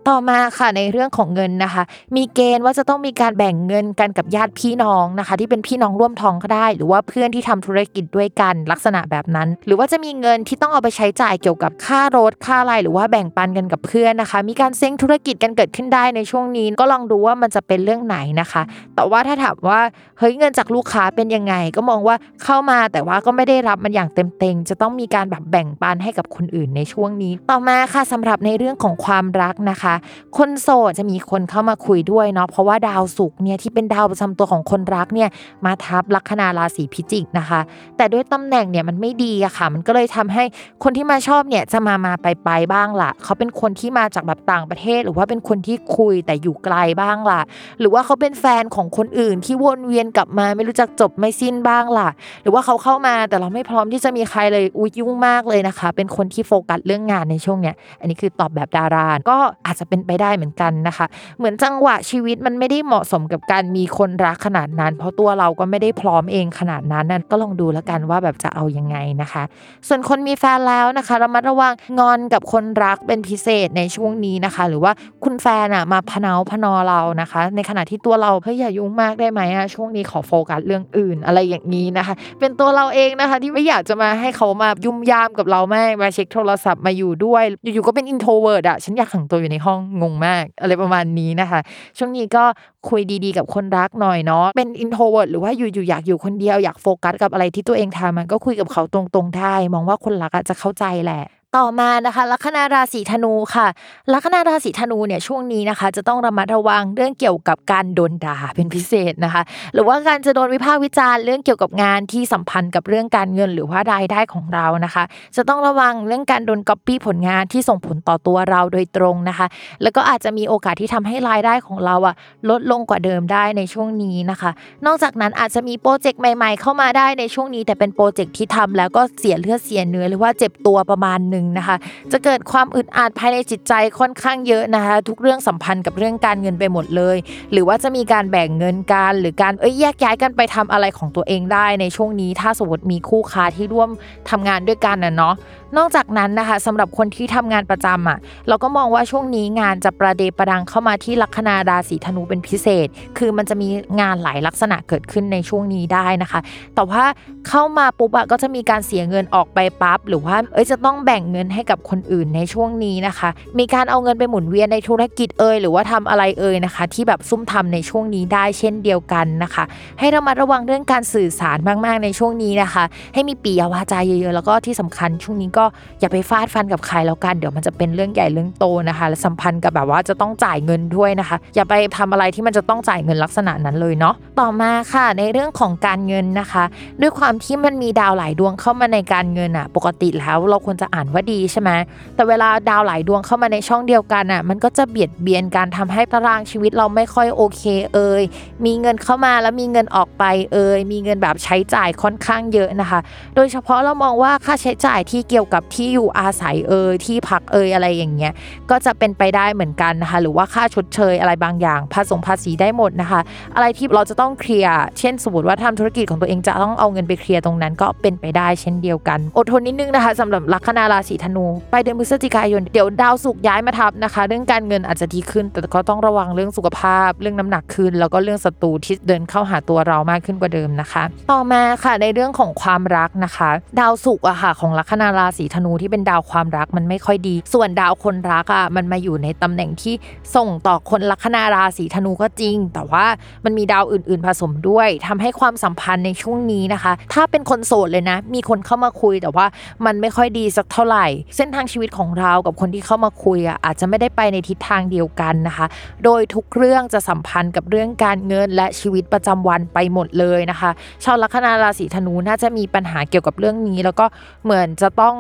S2: ต่อมาค่ะในเรื่องของเงินนะคะ มีเกณฑ์ว่าจะต้องมีการแบ่งเงินกันกับญาติพี่น้องนะคะ ที่เป็นพี่น้องร่วมท้องก็ได้ หรือว่าเพื่อนที่ทำธุรกิจด้วยกันลักษณะแบบนั้น หรือว่าจะมีเงินที่ต้องเอาไปใช้จ่ายเกี่ยวกับค่ารถค่าอะไรหรือว่าแบ่งปันกันกับเพื่อนนะคะ มีการเซ้งธุรกิจกันเกิดขึ้นได้ในช่วงนี้ก็ลองดูว่ามันจะเป็นเรื่องไหนนะคะ แต่ว่าถ้าถามว่าเฮ้ยเงินจากลูกค้าเป็นยังไงก็มองว่าเข้ามาแต่ว่าก็ไม่ได้รับมันอย่างเต็มๆจะต้องมีการแบบแบ่งปันให้กับคนอื่นในช่วงนี้ ต่อมาค่ะสำหรับในเรื่องของความรักนะคะ คนโสดจะมีคนเข้ามาคุยด้วยเนาะเพราะว่าดาวศุกร์เนี่ยที่เป็นดาวประจำตัวของคนรักเนี่ยมาทับลัคนาราศีพิจิกนะคะ แต่ด้วยตำแหน่งเนี่ยมันไม่ดีอะค่ะ มันก็เลยทำให้คนที่มาชอบเนี่ยจะมามาไปไปบ้างล่ะเขาเป็นคนที่มาจากแบบต่างประเทศ หรือว่าเป็นคนที่คุยแต่อยู่ไกลบ้างล่ะหรือว่าเขาเป็นแฟนของคนอื่นที่วนเวียนกลับมาไม่รู้จักจบไม่สิ้นบ้างล่ะหรือว่าเขาเข้ามาแต่เราไม่พร้อมที่จะมีใครเลยอุ้ยยุ่งมากเลยนะคะ เป็นคนที่โฟกัสเรื่องงานในช่วงเนี้ยอันนี้คือตอบแบบดาราก็อาจจะเป็นไปได้เหมือนกันนะคะ เหมือนจังหวะชีวิตมันไม่ได้เหมาะสมกับการมีคนรักขนาดนั้น เพราะตัวเราก็ไม่ได้พร้อมเองขนาดนั้นนั่นก็ลองดูแล้วกันว่าแบบจะเอายังไงนะคะ ส่วนคนมีแฟนแล้วนะคะระมัดระวังงอนกับคนรักเป็นพิเศษในช่วงนี้นะคะ หรือว่าคุณแฟนอะมาพเนาพนอเรานะคะ ในขณะที่ตัวเราเฮ้ยอย่ายุ่งมากได้ไหมอะช่วงนี้ขอโฟกัสเรื่องอื่นอะไรอย่างนี้นะคะเป็นตัวเราเองนะคะ ที่ไม่อยากจะมาให้เขามายุ่มยามกับเราแม่มาเช็คโทรศัพท์มาอยู่ด้วย อยู่ๆก็เป็น introvert อะฉันอยากขังตัวอยู่ในห้องงงมาก อะไรประมาณนี้นะคะ ช่วงนี้ก็คุยดีๆ กับคนรักหน่อยเนาะเป็น introvert หรือว่าอยู่ๆอยากอยู่คนเดียวอยากโฟกัสกับอะไรที่ตัวเองทำมันก็คุยกับเขาตรงๆได้มองว่าคนรักอะจะเข้าใจแหละ ต่อมานะคะลัคนาราศีธนูค่ะ ลัคนาราศีธนูเนี่ยช่วงนี้นะคะ จะต้องระมัดระวังเรื่องเกี่ยวกับการโดนด่าเป็นพิเศษนะคะ หรือว่าการจะโดนวิพากษ์วิจารณ์เรื่องเกี่ยวกับงานที่สัมพันธ์กับเรื่องการเงินหรือว่ารายได้ของเรานะคะ จะต้องระวังเรื่องการโดนก๊อปปี้ผลงานที่ส่งผลต่อตัวเราโดยตรงนะคะ แล้วก็อาจจะมีโอกาสที่ทำให้รายได้ของเราอะลดลงกว่าเดิมได้ในช่วงนี้นะคะ นอกจากนั้นอาจจะมีโปรเจกต์ใหม่ ๆ เข้ามาได้ในช่วงนี้ แต่เป็นโปรเจกต์ที่ทำแล้วก็เสียเลือดเสียเนื้อหรือว่าเจ็บตัวประมาณหนึ่งนะคะ จะเกิดความอึดอัดภายในจิตใจค่อนข้างเยอะนะคะ ทุกเรื่องสัมพันธ์กับเรื่องการเงินไปหมดเลย หรือว่าจะมีการแบ่งเงินกันหรือการเอ้ยแยกย้ายกันไปทำอะไรของตัวเองได้ในช่วงนี้ ถ้าสมมติมีคู่ค้าที่ร่วมทำงานด้วยกันนะเนาะนอกจากนั้นนะคะสำหรับคนที่ทำงานประจำอะเราก็มองว่าช่วงนี้งานจะประเดประดังเข้ามาที่ลัคนาราศีธนูเป็นพิเศษ คือมันจะมีงานหลายลักษณะเกิดขึ้นในช่วงนี้ได้นะคะ แต่ว่าเข้ามาปุ๊บอะก็จะมีการเสียเงินออกไปปั๊บหรือว่าเอ้ยจะต้องแบ่งเงินให้กับคนอื่นในช่วงนี้นะคะ มีการเอาเงินไปหมุนเวียนในธุรกิจเอ่ยหรือว่าทำอะไรเอ่ยนะคะ ที่แบบซุ่มทำในช่วงนี้ได้เช่นเดียวกันนะคะ ให้ระมัดระวังเรื่องการสื่อสารมาก ๆ ในช่วงนี้นะคะ ให้มีปียาวาจาเยอะๆแล้วก็ที่สำคัญช่วงนี้ก็อย่าไปฟาดฟันกับใครแล้วกันเดี๋ยวมันจะเป็นเรื่องใหญ่เรื่องโตนะคะ และสัมพันธ์กับแบบว่าจะต้องจ่ายเงินด้วยนะคะ อย่าไปทำอะไรที่มันจะต้องจ่ายเงินลักษณะนั้นเลยเนาะต่อมาค่ะในเรื่องของการเงินนะคะ ด้วยความที่มันมีดาวหลายดวงเข้ามาในการเงินอะปกติแล้วเราควรจะอ่านว่าดีใช่ไหมแต่เวลาดาวหลายดวงเข้ามาในช่องเดียวกันอะมันก็จะเบียดเบียนการทำให้ตารางชีวิตเราไม่ค่อยโอเคเอ่ยมีเงินเข้ามาแล้วมีเงินออกไปเอ่ยมีเงินแบบใช้จ่ายค่อนข้างเยอะนะคะ โดยเฉพาะเรามองว่าค่าใช้จ่ายที่เกี่ยวกับที่อยู่อาศัยเอ่ยที่พักเอ่ยอะไรอย่างเงี้ยก็จะเป็นไปได้เหมือนกันนะคะหรือว่าค่าชดเชยอะไรบางอย่างภาษีภาษีได้หมดนะคะ อะไรที่เราจะต้องเคลียร์เช่นสมมติว่าทำธุรกิจของตัวเองจะต้องเอาเงินไปเคลียร์ตรงนั้นก็เป็นไปได้เช่นเดียวกัน อดทนนิดนึงนะคะสำหรับลัคนาราศีศีธนูไปเดือนพฤศจิกายน เดี๋ยวดาวศุกย้ายมาทับนะคะ เรื่องการเงินอาจจะดีขึ้น แต่ก็ต้องระวังเรื่องสุขภาพ เรื่องน้ำหนักขึ้น แล้วก็เรื่องศัตรูที่เดินเข้าหาตัวเรามากขึ้นกว่าเดิมนะคะ ต่อมาค่ะในเรื่องของความรักนะคะ ดาวศุกอะค่ะของลัคนาราศีธนูที่เป็นดาวความรักมันไม่ค่อยดี ส่วนดาวคนรักอะมันมาอยู่ในตำแหน่งที่ส่งต่อคนลัคนาราศีธนูก็จริง แต่ว่ามันมีดาวอื่น ๆ ผสมด้วยทำให้ความสัมพันธ์ในช่วงนี้นะคะ ถ้าเป็นคนโสดเลยนะ มีคนเข้ามาคุยแต่ว่ามันไม่ค่อยดีสักเท่าไหร่เส้นทางชีวิตของเรากับคนที่เข้ามาคุยอะอาจจะไม่ได้ไปในทิศทางเดียวกันนะคะ โดยทุกเรื่องจะสัมพันธ์กับเรื่องการเงินและชีวิตประจำวันไปหมดเลยนะคะ ชาวลัคนาราศีธนูน่าจะมีปัญหาเกี่ยวกับเรื่องนี้ แล้วก็เหมือนจะต้อง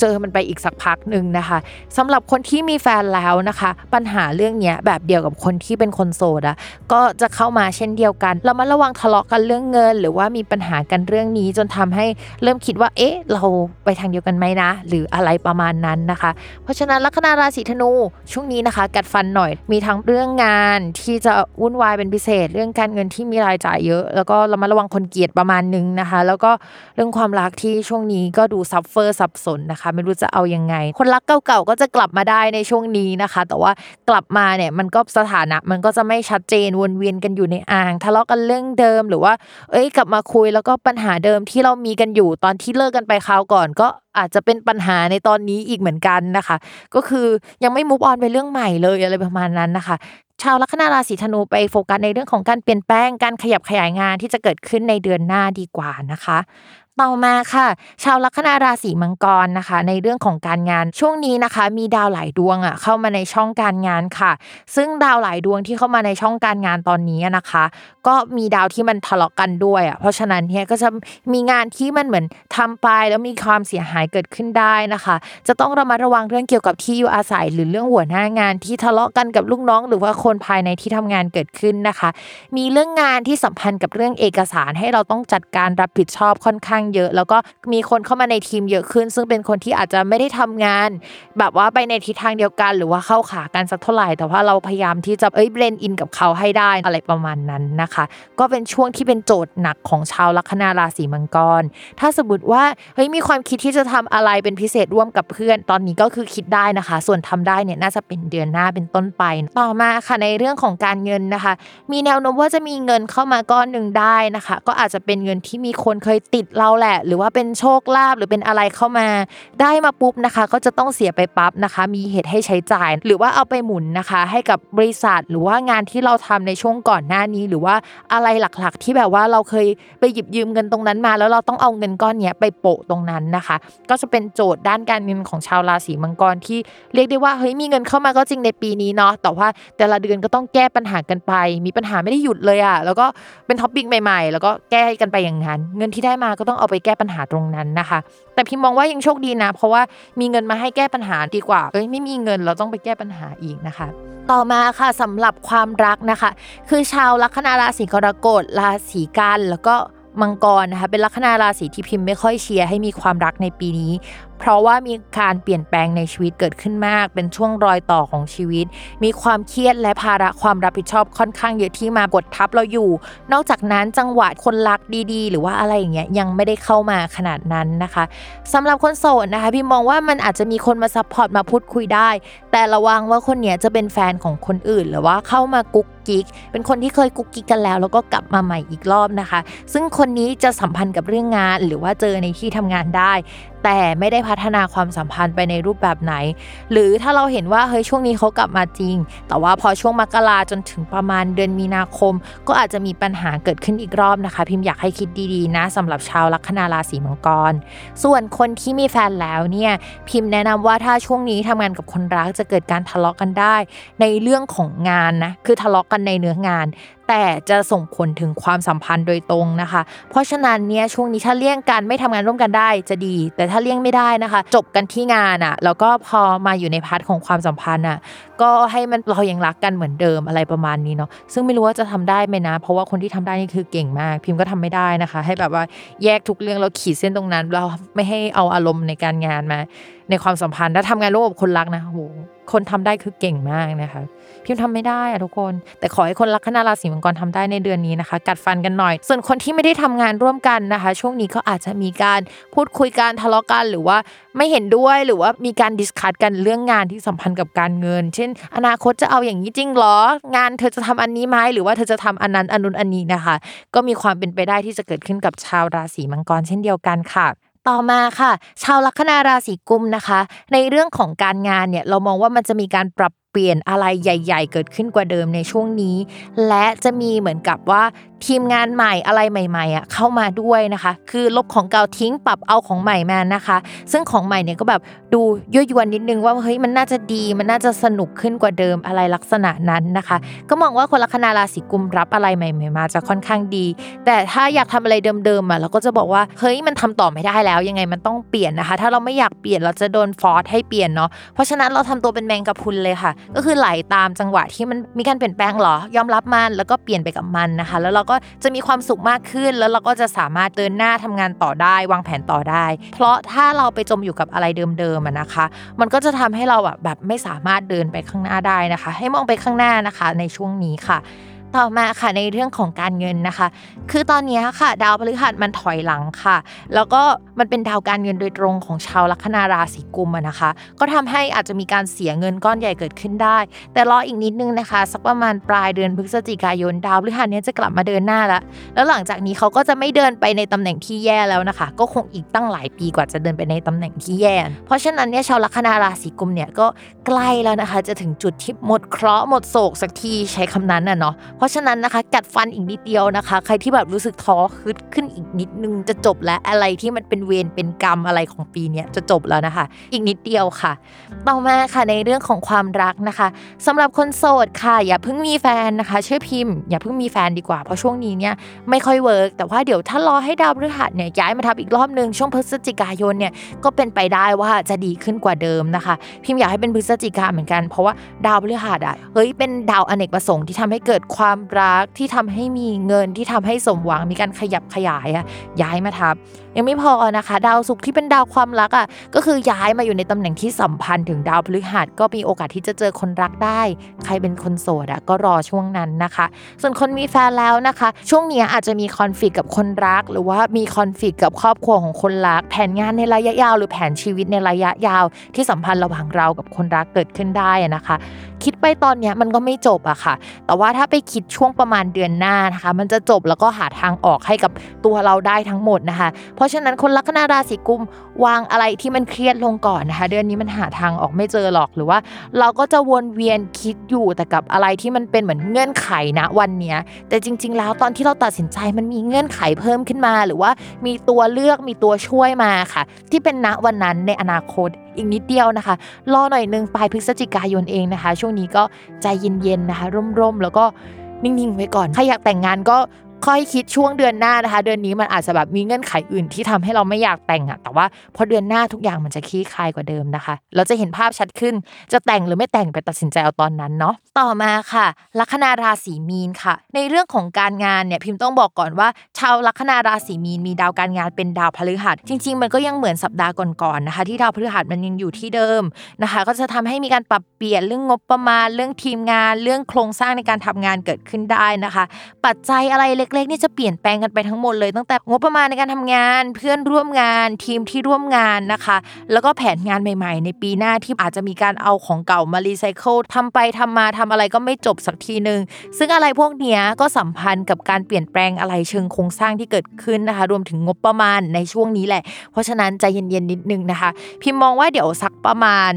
S2: เจอมันไปอีกสักพักหนึ่งนะคะสำหรับคนที่มีแฟนแล้วนะคะ ปัญหาเรื่องเนี้ยแบบเดียวกับคนที่เป็นคนโสดอะก็จะเข้ามาเช่นเดียวกันเรามาระวังทะเลาะกันเรื่องเงิน หรือว่ามีปัญหากันเรื่องนี้จนทำให้เริ่มคิดว่า เอ๊ะ เราไปทางเดียวกันไหมนะ หรืออะไรประมาณนั้นนะคะ เพราะฉะนั้นลัคนาราศีธนูช่วงนี้นะคะ กัดฟันหน่อยมีทั้งเรื่องงานที่จะวุ่นวายเป็นพิเศษ เรื่องการเงินที่มีรายจ่ายเยอะ แล้วก็เรามาระวังคนเกลียดประมาณนึงนะคะ แล้วก็เรื่องความรักที่ช่วงนี้ก็ดูซับเฟอร์สับสนนะคะไม่รู้จะเอายังไง คนรักเก่าๆก็จะกลับมาได้ในช่วงนี้นะคะ แต่ว่ากลับมาเนี่ยมันก็สถานะมันก็จะไม่ชัดเจนวนเวียนกันอยู่ในอ่างทะเลาะกันเรื่องเดิมหรือว่า เอ้ยกลับมาคุยแล้วก็ปัญหาเดิมที่เรามีกันอยู่ตอนที่เลิกกันไปคราวก่อนก็อาจจะเป็นปัญหาในตอนนี้อีกเหมือนกันนะคะ ก็คือยังไม่มุกออนไปเรื่องใหม่เลยอะไรประมาณนั้นนะคะชาวลัคนาราศีธนูไปโฟกัสในเรื่องของการเปลี่ยนแปลงการขยับขยายงานที่จะเกิดขึ้นในเดือนหน้าดีกว่านะคะ ต่อมาค่ะ ชาวลัคนาราศีมังกรนะคะ ในเรื่องของการงานช่วงนี้นะคะ มีดาวหลายดวงอะเข้ามาในช่องการงานค่ะ ซึ่งดาวหลายดวงที่เข้ามาในช่องการงานตอนนี้นะคะ ก็มีดาวที่มันทะเลาะกันด้วยอะเพราะฉะนั้นเนี่ยก็จะมีงานที่มันเหมือนทำไปแล้วมีความเสียหายเกิดขึ้นได้นะคะ จะต้องระมัดระวังเรื่องเกี่ยวกับที่อยู่อาศัย หรือเรื่องหัวหน้างานที่ทะเลาะกันกับลูกน้อง หรือว่าคนภายในที่ทำงานเกิดขึ้นนะคะ มีเรื่องงานที่สัมพันธ์กับเรื่องเอกสารให้เราต้องจัดการรับผิดชอบค่อนข้างเยอะ แล้วก็มีคนเข้ามาในทีมเยอะขึ้น ซึ่งเป็นคนที่อาจจะไม่ได้ทำงาน แบบว่าไปในทิศทางเดียวกัน หรือว่าเข้าขากันสักเท่าไหร่ แต่ว่าเราพยายามที่จะเอ้ยเบลนอินกับเขาให้ได้อะไรประมาณนั้นนะคะ ก็เป็นช่วงที่เป็นโจทย์หนักของชาวลัคนาราศีมังกร ถ้าสมมติว่าเฮ้ยมีความคิดที่จะทำอะไรเป็นพิเศษร่วมกับเพื่อน ตอนนี้ก็คือคิดได้นะคะ ส่วนทำได้เนี่ยน่าจะเป็นเดือนหน้าเป็นต้นไป ต่อมาค่ะในเรื่องของการเงินนะคะ มีแนวโน้มว่าจะมีเงินเข้ามาก้อนหนึ่งได้นะคะ ก็อาจจะเป็นเงินที่มีคนเคยติดเราแหละ หรือว่าเป็นโชคลาภหรือเป็นอะไรเข้ามา ได้มาปุ๊บนะคะ ก็จะต้องเสียไปปั๊บนะคะ มีเหตุให้ใช้จ่าย หรือว่าเอาไปหมุนนะคะ ให้กับบริษัท หรือว่างานที่เราทำในช่วงก่อนหน้านี้ หรือว่าอะไรหลักๆ ที่แบบว่าเราเคยไปหยิบยืมเงินตรงนั้นมา แล้วเราต้องเอาเงินก้อนนี้ไปโปะตรงนั้นนะคะ ก็จะเป็นโจทย์ด้านการเงินของชาวราศีมังกรที่เรียกได้ว่าเฮ้ยมีเงินเข้ามาก็จริงในปีนี้เนาะแต่ว่าแต่ละเดือนก็ต้องแก้ปัญหากันไป มีปัญหาไม่ได้หยุดเลยอะแล้วก็เป็นท็อปปิ้งใหม่ ๆ แล้วก็แก้กันไปอย่างนั้น เงินที่ได้มาก็ต้องเอาไปแก้ปัญหาตรงนั้นนะคะ แต่พิมมองว่ายังโชคดีนะ เพราะว่ามีเงินมาให้แก้ปัญหาดีกว่าเอ้ยไม่มีเงินเราต้องไปแก้ปัญหาอีกนะคะ ต่อมาค่ะสำหรับความรักนะคะ คือชาวลัคนาราศีกรกฎราศีกันย์แล้วก็มังกรนะคะเป็นลัคนาราศีที่พิมพ์ไม่ค่อยเชียร์ให้มีความรักในปีนี้ เพราะว่ามีการเปลี่ยนแปลงในชีวิตเกิดขึ้นมาก เป็นช่วงรอยต่อของชีวิต มีความเครียดและภาระความรับผิดชอบค่อนข้างเยอะที่มากดทับเราอยู่ นอกจากนั้นจังหวะคนรักดีๆ หรือว่าอะไรอย่างเงี้ยยังไม่ได้เข้ามาขนาดนั้นนะคะสำหรับคนโสดนะคะพิมพ์มองว่ามันอาจจะมีคนมา support มาพูดคุยได้ แต่ระวังว่าคนเนี้ยจะเป็นแฟนของคนอื่น หรือว่าเข้ามากุ๊กกิ๊กเป็นคนที่เคยกุ๊กกิ๊กกันแล้ว แล้วก็กลับมาใหม่อีกรอบนะคะ ซึ่งคนนี้จะสัมพันธ์กับเรื่องงานหรือว่าเจอในที่ทำงานได้แต่ไม่ได้พัฒนาความสัมพันธ์ไปในรูปแบบไหน หรือถ้าเราเห็นว่าเฮ้ยช่วงนี้เขากลับมาจริง แต่ว่าพอช่วงมกราจนถึงประมาณเดือนมีนาคม ก็อาจจะมีปัญหาเกิดขึ้นอีกรอบนะคะ พิมพ์อยากให้คิดดีๆนะสำหรับชาวลัคนาราศีมังกร ส่วนคนที่มีแฟนแล้วเนี่ยพิมพ์แนะนำว่าถ้าช่วงนี้ทำงานกับคนรักจะเกิดการทะเลาะกันได้ ในเรื่องของงานนะคือทะเลาะกันในเนื้องาน แต่จะส่งผลถึงความสัมพันธ์โดยตรงนะคะ เพราะฉะนั้นเนี่ยช่วงนี้ถ้าเลี่ยงกันไม่ทำงานร่วมกันได้จะดี แต่ถ้าเลี่ยงไม่ได้นะคะ จบกันที่งานอะ่ะแล้วก็พอมาอยู่ใน part ของความสัมพันธ์อะก็ให้มันเรายังรักกันเหมือนเดิมอะไรประมาณนี้เนาะซึ่งไม่รู้ว่าจะทำได้ไหมนะ เพราะว่าคนที่ทำได้นี่คือเก่งมาก พิมพ์ก็ทำไม่ได้นะคะ ให้แบบว่าแยกทุกเรื่องเราขีดเส้นตรงนั้น เราไม่ให้เอาอารมณ์ในการงานมา ในความสัมพันธ์ถ้าทำงานร่วมกับคนรักนะโหคนทำได้คือเก่งมากนะคะ พิมพ์ทำไม่ได้อะทุกคน แต่ขอให้คนลัคนาราศีมังกรทำได้ในเดือนนี้นะคะ กัดฟันกันหน่อย ส่วนคนที่ไม่ได้ทำงานร่วมกันนะคะ ช่วงนี้ก็อาจจะมีการพูดคุยกันทะเลาะกันหรือว่าไม่เห็นด้วยหรือว่ามีการ discuss กันเรื่องงานที่สัมพันธ์กับการเงิน เช่น อนาคตจะเอาอย่างนี้จริงหรอ งานเธอจะทำอันนี้ไหมหรือว่าเธอจะทำอันนั้นอันนู้นอันนี้นะคะ ก็มีความเป็นไปได้ที่จะเกิดขึ้นกับชาวราศีมังกรเช่นเดียวกันค่ะต่อมาค่ะ ชาวลัคนาราศีกุมนะคะ ในเรื่องของการงานเนี่ยเรามองว่ามันจะมีการปรับ เปลี่ยนอะไรใหญ่ ๆ เกิดขึ้นกว่าเดิมในช่วงนี้ และจะมีเหมือนกับว่า ทีมงานใหม่อะไรใหม่ๆอะเข้ามาด้วยนะคะ คือลบของเก่าทิ้งปรับเอาของใหม่มานะคะ ซึ่งของใหม่เนี่ยก็แบบดูยั่วยวนนิดนึงว่าเฮ้ยมันน่าจะดีมันน่าจะสนุกขึ้นกว่าเดิมอะไรลักษณะนั้นนะคะ ก็มองว่าคนลัคนาราศีกุมรับอะไรใหม่ ๆ มาจะค่อนข้างดี แต่ถ้าอยากทำอะไรเดิมๆอะเราก็จะบอกว่าเฮ้ยมันทำต่อไม่ได้แล้ว ยังไงมันต้องเปลี่ยนนะคะ ถ้าเราไม่อยากเปลี่ยนเราจะโดนฟอร์สให้เปลี่ยนเนาะเพราะฉะนั้นเราทำตัวเป็นแมงกะพรุนเลยค่ะ ก็คือไหลตามจังหวะที่มันมีการเปลี่ยนแปลงหรอยอมรับมันแล้วก็เปลี่ยนไปกับมันนะคะ แล้วเราก็จะมีความสุขมากขึ้น แล้วเราก็จะสามารถเดินหน้าทำงานต่อได้ วางแผนต่อได้ เพราะถ้าเราไปจมอยู่กับอะไรเดิมๆนะคะ มันก็จะทำให้เราแบบไม่สามารถเดินไปข้างหน้าได้นะคะ ให้มองไปข้างหน้านะคะ ในช่วงนี้ค่ะ ต่อมาค่ะในเรื่องของการเงินนะคะ คือตอนนี้ค่ะ ดาวพฤหัสมันถอยหลังค่ะ แล้วก็มันเป็นดาวการเงินโดยตรงของชาวลัคนาราศีกุมนะคะ ก็ทำให้อาจจะมีการเสียเงินก้อนใหญ่เกิดขึ้นได้ แต่รออีกนิดนึงนะคะ สักประมาณปลายเดือนพฤศจิกายนดาวพฤหัสเนี้ยจะกลับมาเดินหน้าล้วแล้วหลังจากนี้เขาก็จะไม่เดินไปในตำแหน่งที่แย่แล้วนะคะ ก็คงอีกตั้งหลายปีกว่าจะเดินไปในตำแหน่งที่แย่ เพราะฉะนั้นเนี่ยชาวลัคนาราศีกุมภ์เนี่ยก็ใกล้แล้วนะคะ จะถึงจุดที่หมดเคราะห์หมดโศกสักทีใช้คำนั้นน่ะเนาะเพราะฉะนั้นนะคะกัดฟันอีกนิดเดียวนะคะ ใครที่แบบรู้สึกท้อฮึดขึ้นอีกนิดนึงจะจบแล้วอะไรที่มันเป็นเวรเป็นกรรมอะไรของปีเนี้ยจะจบแล้วนะคะ อีกนิดเดียวค่ะ ต่อมาค่ะในเรื่องของความรักนะคะสำหรับคนโสดค่ะ อย่าเพิ่งมีแฟนนะคะช่วยพิมพ์ อย่าเพิ่งมีแฟนดีกว่าเพราะช่วงนี้เนี่ยไม่ค่อย work แต่ว่าเดี๋ยวถ้ารอให้ดาวพฤหัสเนี่ยย้ายมาทับอีกรอบนึงช่วงพฤศจิกายนเนี่ยก็เป็นไปได้ว่าจะดีขึ้นกว่าเดิมนะคะ พิมพ์อยากให้เป็นพฤศจิกาเหมือนกัน เพราะว่าดาวพฤหัสอะเฮ้ยเป็นดาวอเนกประสงค์ที่ทำให้เกิดความความรักที่ทำให้มีเงินที่ทำให้สมหวังมีการขยับขยายอะย้ายมาทับ ยังไม่พอนะคะ ดาวศุกร์ที่เป็นดาวความรักอะก็คือย้ายมาอยู่ในตำแหน่งที่สัมพันธ์ถึงดาวพฤหัสก็มีโอกาสที่จะเจอคนรักได้ ใครเป็นคนโสดอะก็รอช่วงนั้นนะคะ ส่วนคนมีแฟนแล้วนะคะ ช่วงนี้อาจจะมีคอนฟ lict กับคนรัก หรือว่ามีคอนฟ lict กับครอบครัวของคนรัก แผนงานในระยะยาว หรือแผนชีวิตในระยะยาว ที่สัมพันธ์ระหว่างเรากับคนรักเกิดขึ้นได้นะคะคิด ไปตอนเนี้ยมันก็ไม่จบอะค่ะ แต่ว่าถ้าไปคิดช่วงประมาณเดือนหน้านะคะ มันจะจบแล้วก็หาทางออกให้กับตัวเราได้ทั้งหมดนะคะ เพราะฉะนั้นคนลัคนาราศีกุมวางอะไรที่มันเครียดลงก่อนนะคะ เดือนนี้มันหาทางออกไม่เจอหรอกหรือว่า เราก็จะวนเวียนคิดอยู่แต่กับอะไรที่มันเป็นเหมือนเงื่อนไขนะวันเนี้ยแต่จริง ๆ แล้วตอนที่เราตัดสินใจมันมีเงื่อนไขเพิ่มขึ้นมา หรือว่ามีตัวเลือกมีตัวช่วยมาค่ะ ที่เป็นณวันนั้นในอนาคตอีกนิดเดียวนะคะ รอหน่อยนึงปลายพฤศจิกายนเองนะคะ ช่วงนี้ก็ใจเย็นๆนะคะ ร่มๆ แล้วก็นิ่งๆไว้ก่อน ใครอยากแต่งงานก็ ค่อยคิดช่วงเดือนหน้านะคะ เดือนนี้มันอาจจะแบบมีเงื่อนไขอื่นที่ทำให้เราไม่อยากแต่งอะแต่ว่าพอเดือนหน้าทุกอย่างมันจะคลี่คลายกว่าเดิมนะคะ เราจะเห็นภาพชัดขึ้น จะแต่งหรือไม่แต่งไปตัดสินใจเอาตอนนั้นเนาะต่อมาค่ะ ลัคนาราศีมีนค่ะ ในเรื่องของการงานเนี่ยพิมพ์ต้องบอกก่อนว่า ชาวลัคนาราศีมีนมีดาวการงานเป็นดาวพฤหัส จริง ๆ มันก็ยังเหมือนสัปดาห์ก่อนๆนะคะ ที่ดาวพฤหัสมันยังอยู่ที่เดิมนะคะ ก็จะทำให้มีการปรับเปลี่ยนเรื่องงบประมาณ เรื่องทีมงาน เรื่องโครงสร้างในการทำงานเกิดขึ้นได้นะคะ ปัจจัยอะไรเล็กๆนี่จะเปลี่ยนแปลงกันไปทั้งหมดเลยตั้งแต่งบประมาณในการทำงาน เพื่อนร่วมงานทีมที่ร่วมงานนะคะ แล้วก็แผนงานใหม่ๆ ในปีหน้าที่อาจจะมีการเอาของเก่ามารีไซเคิลทำไปทำมาทำอะไรก็ไม่จบสักทีหนึ่งซึ่งอะไรพวกเนี้ยก็สัมพันธ์กับการเปลี่ยนแปลงอะไรเชิงโครงสร้างที่เกิดขึ้นนะคะ รวมถึงงบประมาณในช่วงนี้แหละ เพราะฉะนั้นใจเย็นๆนิดนึงนะคะ พิมมองว่าเดี๋ยวสักประมาณ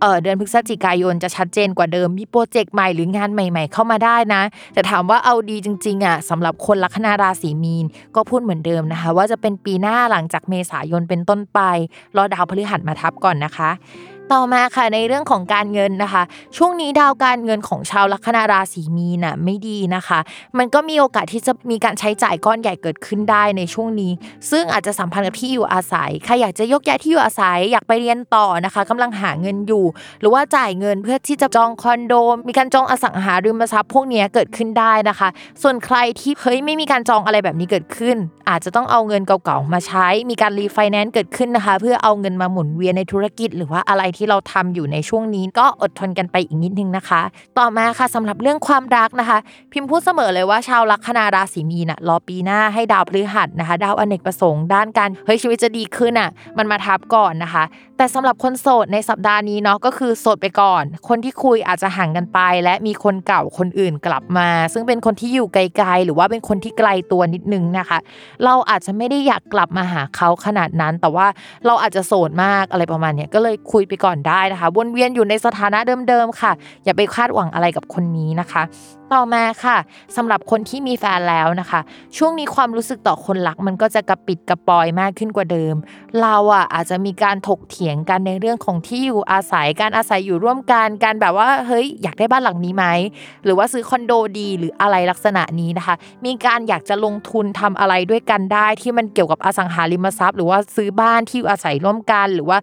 S2: เออเดือนพฤศจิกายนจะชัดเจนกว่าเดิม มีโปรเจกต์ใหม่หรืองานใหม่ ๆ เข้ามาได้นะ แต่ถามว่าเอาดีจริงๆอะสำหรับคนลัคนาราศีมีน ก็พูดเหมือนเดิมนะคะ ว่าจะเป็นปีหน้าหลังจากเมษายนเป็นต้นไป รอดาวพฤหัสมาทับก่อนนะคะ ต่อมาค่ะในเรื่องของการเงินนะคะ ช่วงนี้ดาวการเงินของชาวลัคนาราศีมีนน่ะไม่ดีนะคะ มันก็มีโอกาสที่จะมีการใช้จ่ายก้อนใหญ่เกิดขึ้นได้ในช่วงนี้ ซึ่งอาจจะสัมพันธ์กับที่อยู่อาศัยใครอยากจะยกย้ายที่อยู่อาศัยอยากไปเรียนต่อนะคะกำลังหาเงินอยู่ หรือว่าจ่ายเงินเพื่อที่จะจองคอนโด มีการจองอสังหาริมทรัพย์พวกนี้เกิดขึ้นได้นะคะ ส่วนใครที่เฮ้ยไม่มีการจองอะไรแบบนี้เกิดขึ้น อาจจะต้องเอาเงินเก่าๆมาใช้ มีการรีไฟแนนซ์เกิดขึ้นนะคะ เพื่อเอาเงินมาหมุนเวียนในธุรกิจหรือว่าอะไรที่ที่เราทำอยู่ในช่วงนี้ก็อดทนกันไปอีกนิดนึงนะคะ ต่อมาค่ะสำหรับเรื่องความรักนะคะ พิมพ์พูดเสมอเลยว่าชาวลัคนาราศีมีนอะรอปีหน้าให้ดาวพฤหัสนะคะ ดาวอเนกประสงค์ด้านการเฮ้ยชีวิตจะดีขึ้นอะมันมาทับก่อนนะคะ แต่สำหรับคนโสดในสัปดาห์นี้เนาะก็คือโสดไปก่อน คนที่คุยอาจจะห่างกันไป และมีคนเก่าคนอื่นกลับมา ซึ่งเป็นคนที่อยู่ไกลๆหรือว่าเป็นคนที่ไกลตัวนิดนึงนะคะ เราอาจจะไม่ได้อยากกลับมาหาเขาขนาดนั้น แต่ว่าเราอาจจะโสดมากอะไรประมาณเนี้ยก็เลยคุยไปก่อนได้นะคะ วนเวียนอยู่ในสถานะเดิมๆค่ะ อย่าไปคาดหวังอะไรกับคนนี้นะคะ ต่อมาค่ะสำหรับคนที่มีแฟนแล้วนะคะ ช่วงนี้ความรู้สึกต่อคนรักมันก็จะกระปิดกระปอยมากขึ้นกว่าเดิม เราอะอาจจะมีการถกเถียงกันในเรื่องของที่อยู่อาศัยการอาศัยอยู่ร่วมกันการแบบว่าเฮ้ยอยากได้บ้านหลังนี้ไหมหรือว่าซื้อคอนโดดีหรืออะไรลักษณะนี้นะคะ มีการอยากจะลงทุนทำอะไรด้วยกันได้ที่มันเกี่ยวกับอสังหาริมทรัพย์ หรือว่าซื้อบ้านที่อยู่อาศัยร่วมกัน หรือว่า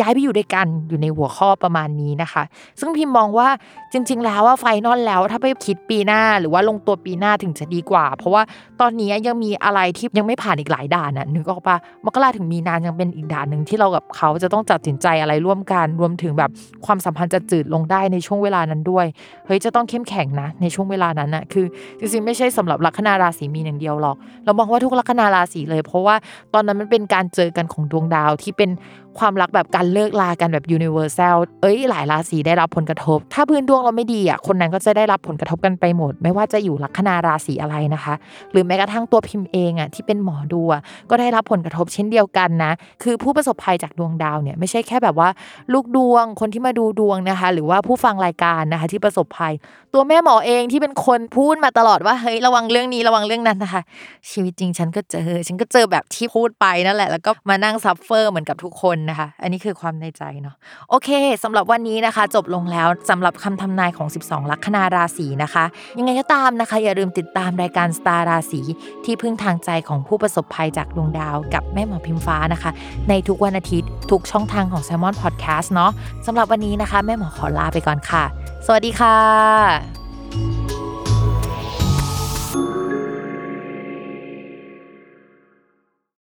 S2: ย้ายไปอยู่ด้วยกันอยู่ในหัวข้อประมาณนี้นะคะ ซึ่งพิมมองว่าจริง ๆ แล้วว่าไฟนอลแล้วถ้าไปคิดปีหน้าหรือว่าลงตัวปีหน้าถึงจะดีกว่า เพราะว่าตอนนี้ยังมีอะไรที่ยังไม่ผ่านอีกหลายด่านน่ะนึกออกปะมกราถึงมีนานยังเป็นอีกด่านหนึ่งที่เรากับเขาจะต้องตัดสินใจอะไรร่วมกันรวมถึงแบบความสัมพันธ์จะจืดลงได้ในช่วงเวลานั้นด้วยเฮ้ยจะต้องเข้มแข็งนะ ในช่วงเวลานั้นน่ะคือจริงๆไม่ใช่สำหรับลัคนาราศีมีนอย่างเดียวหรอก เรามองว่าทุกลัคนาราศีเลย เพราะว่าตอนนั้นมันเป็นการเจอกันของดวงดาวที่เป็น ความรักแบบการเลิกลากันแบบ universal เอ้ยหลายราศีได้รับผลกระทบ ถ้าพื้นดวงเราไม่ดีอะคนนั้นก็จะได้รับผลกระทบกันไปหมด ไม่ว่าจะอยู่ลัคนาราศีอะไรนะคะ หรือแม้กระทั่งตัวพิมพ์เองอะที่เป็นหมอดูอะก็ได้รับผลกระทบเช่นเดียวกันนะ คือผู้ประสบภัยจากดวงดาวเนี่ยไม่ใช่แค่แบบว่า ลูกดวงคนที่มาดูดวงนะคะ หรือว่าผู้ฟังรายการนะคะ ที่ประสบภัย ตัวแม่หมอเองที่เป็นคนพูดมาตลอดว่าเฮ้ยระวังเรื่องนี้ระวังเรื่องนั้นนะคะ ชีวิตจริงฉันก็เจอฉันก็เจอแบบที่พูดไปนั่นแหละแล้วก็มานั่ง suffer เหมือนกับทุกคนนะคะ อันนี้คือความในใจเนาะโอเคสำหรับวันนี้นะคะ จบลงแล้วสำหรับคำทำนายของ 12 ลัคนาราศีนะคะ ยังไงก็ตามนะคะ อย่าลืมติดตามรายการสตาร์ราศีที่พึ่งทางใจของผู้ประสบภัยจากดวงดาว กับแม่หมอพิมฟ้านะคะ ในทุกวันอาทิตย์ ทุกช่องทางของ Salmon Podcast เนาะสำหรับวันนี้นะคะ แม่หมอขอลาไปก่อนค่ะ สวัสดีค่ะ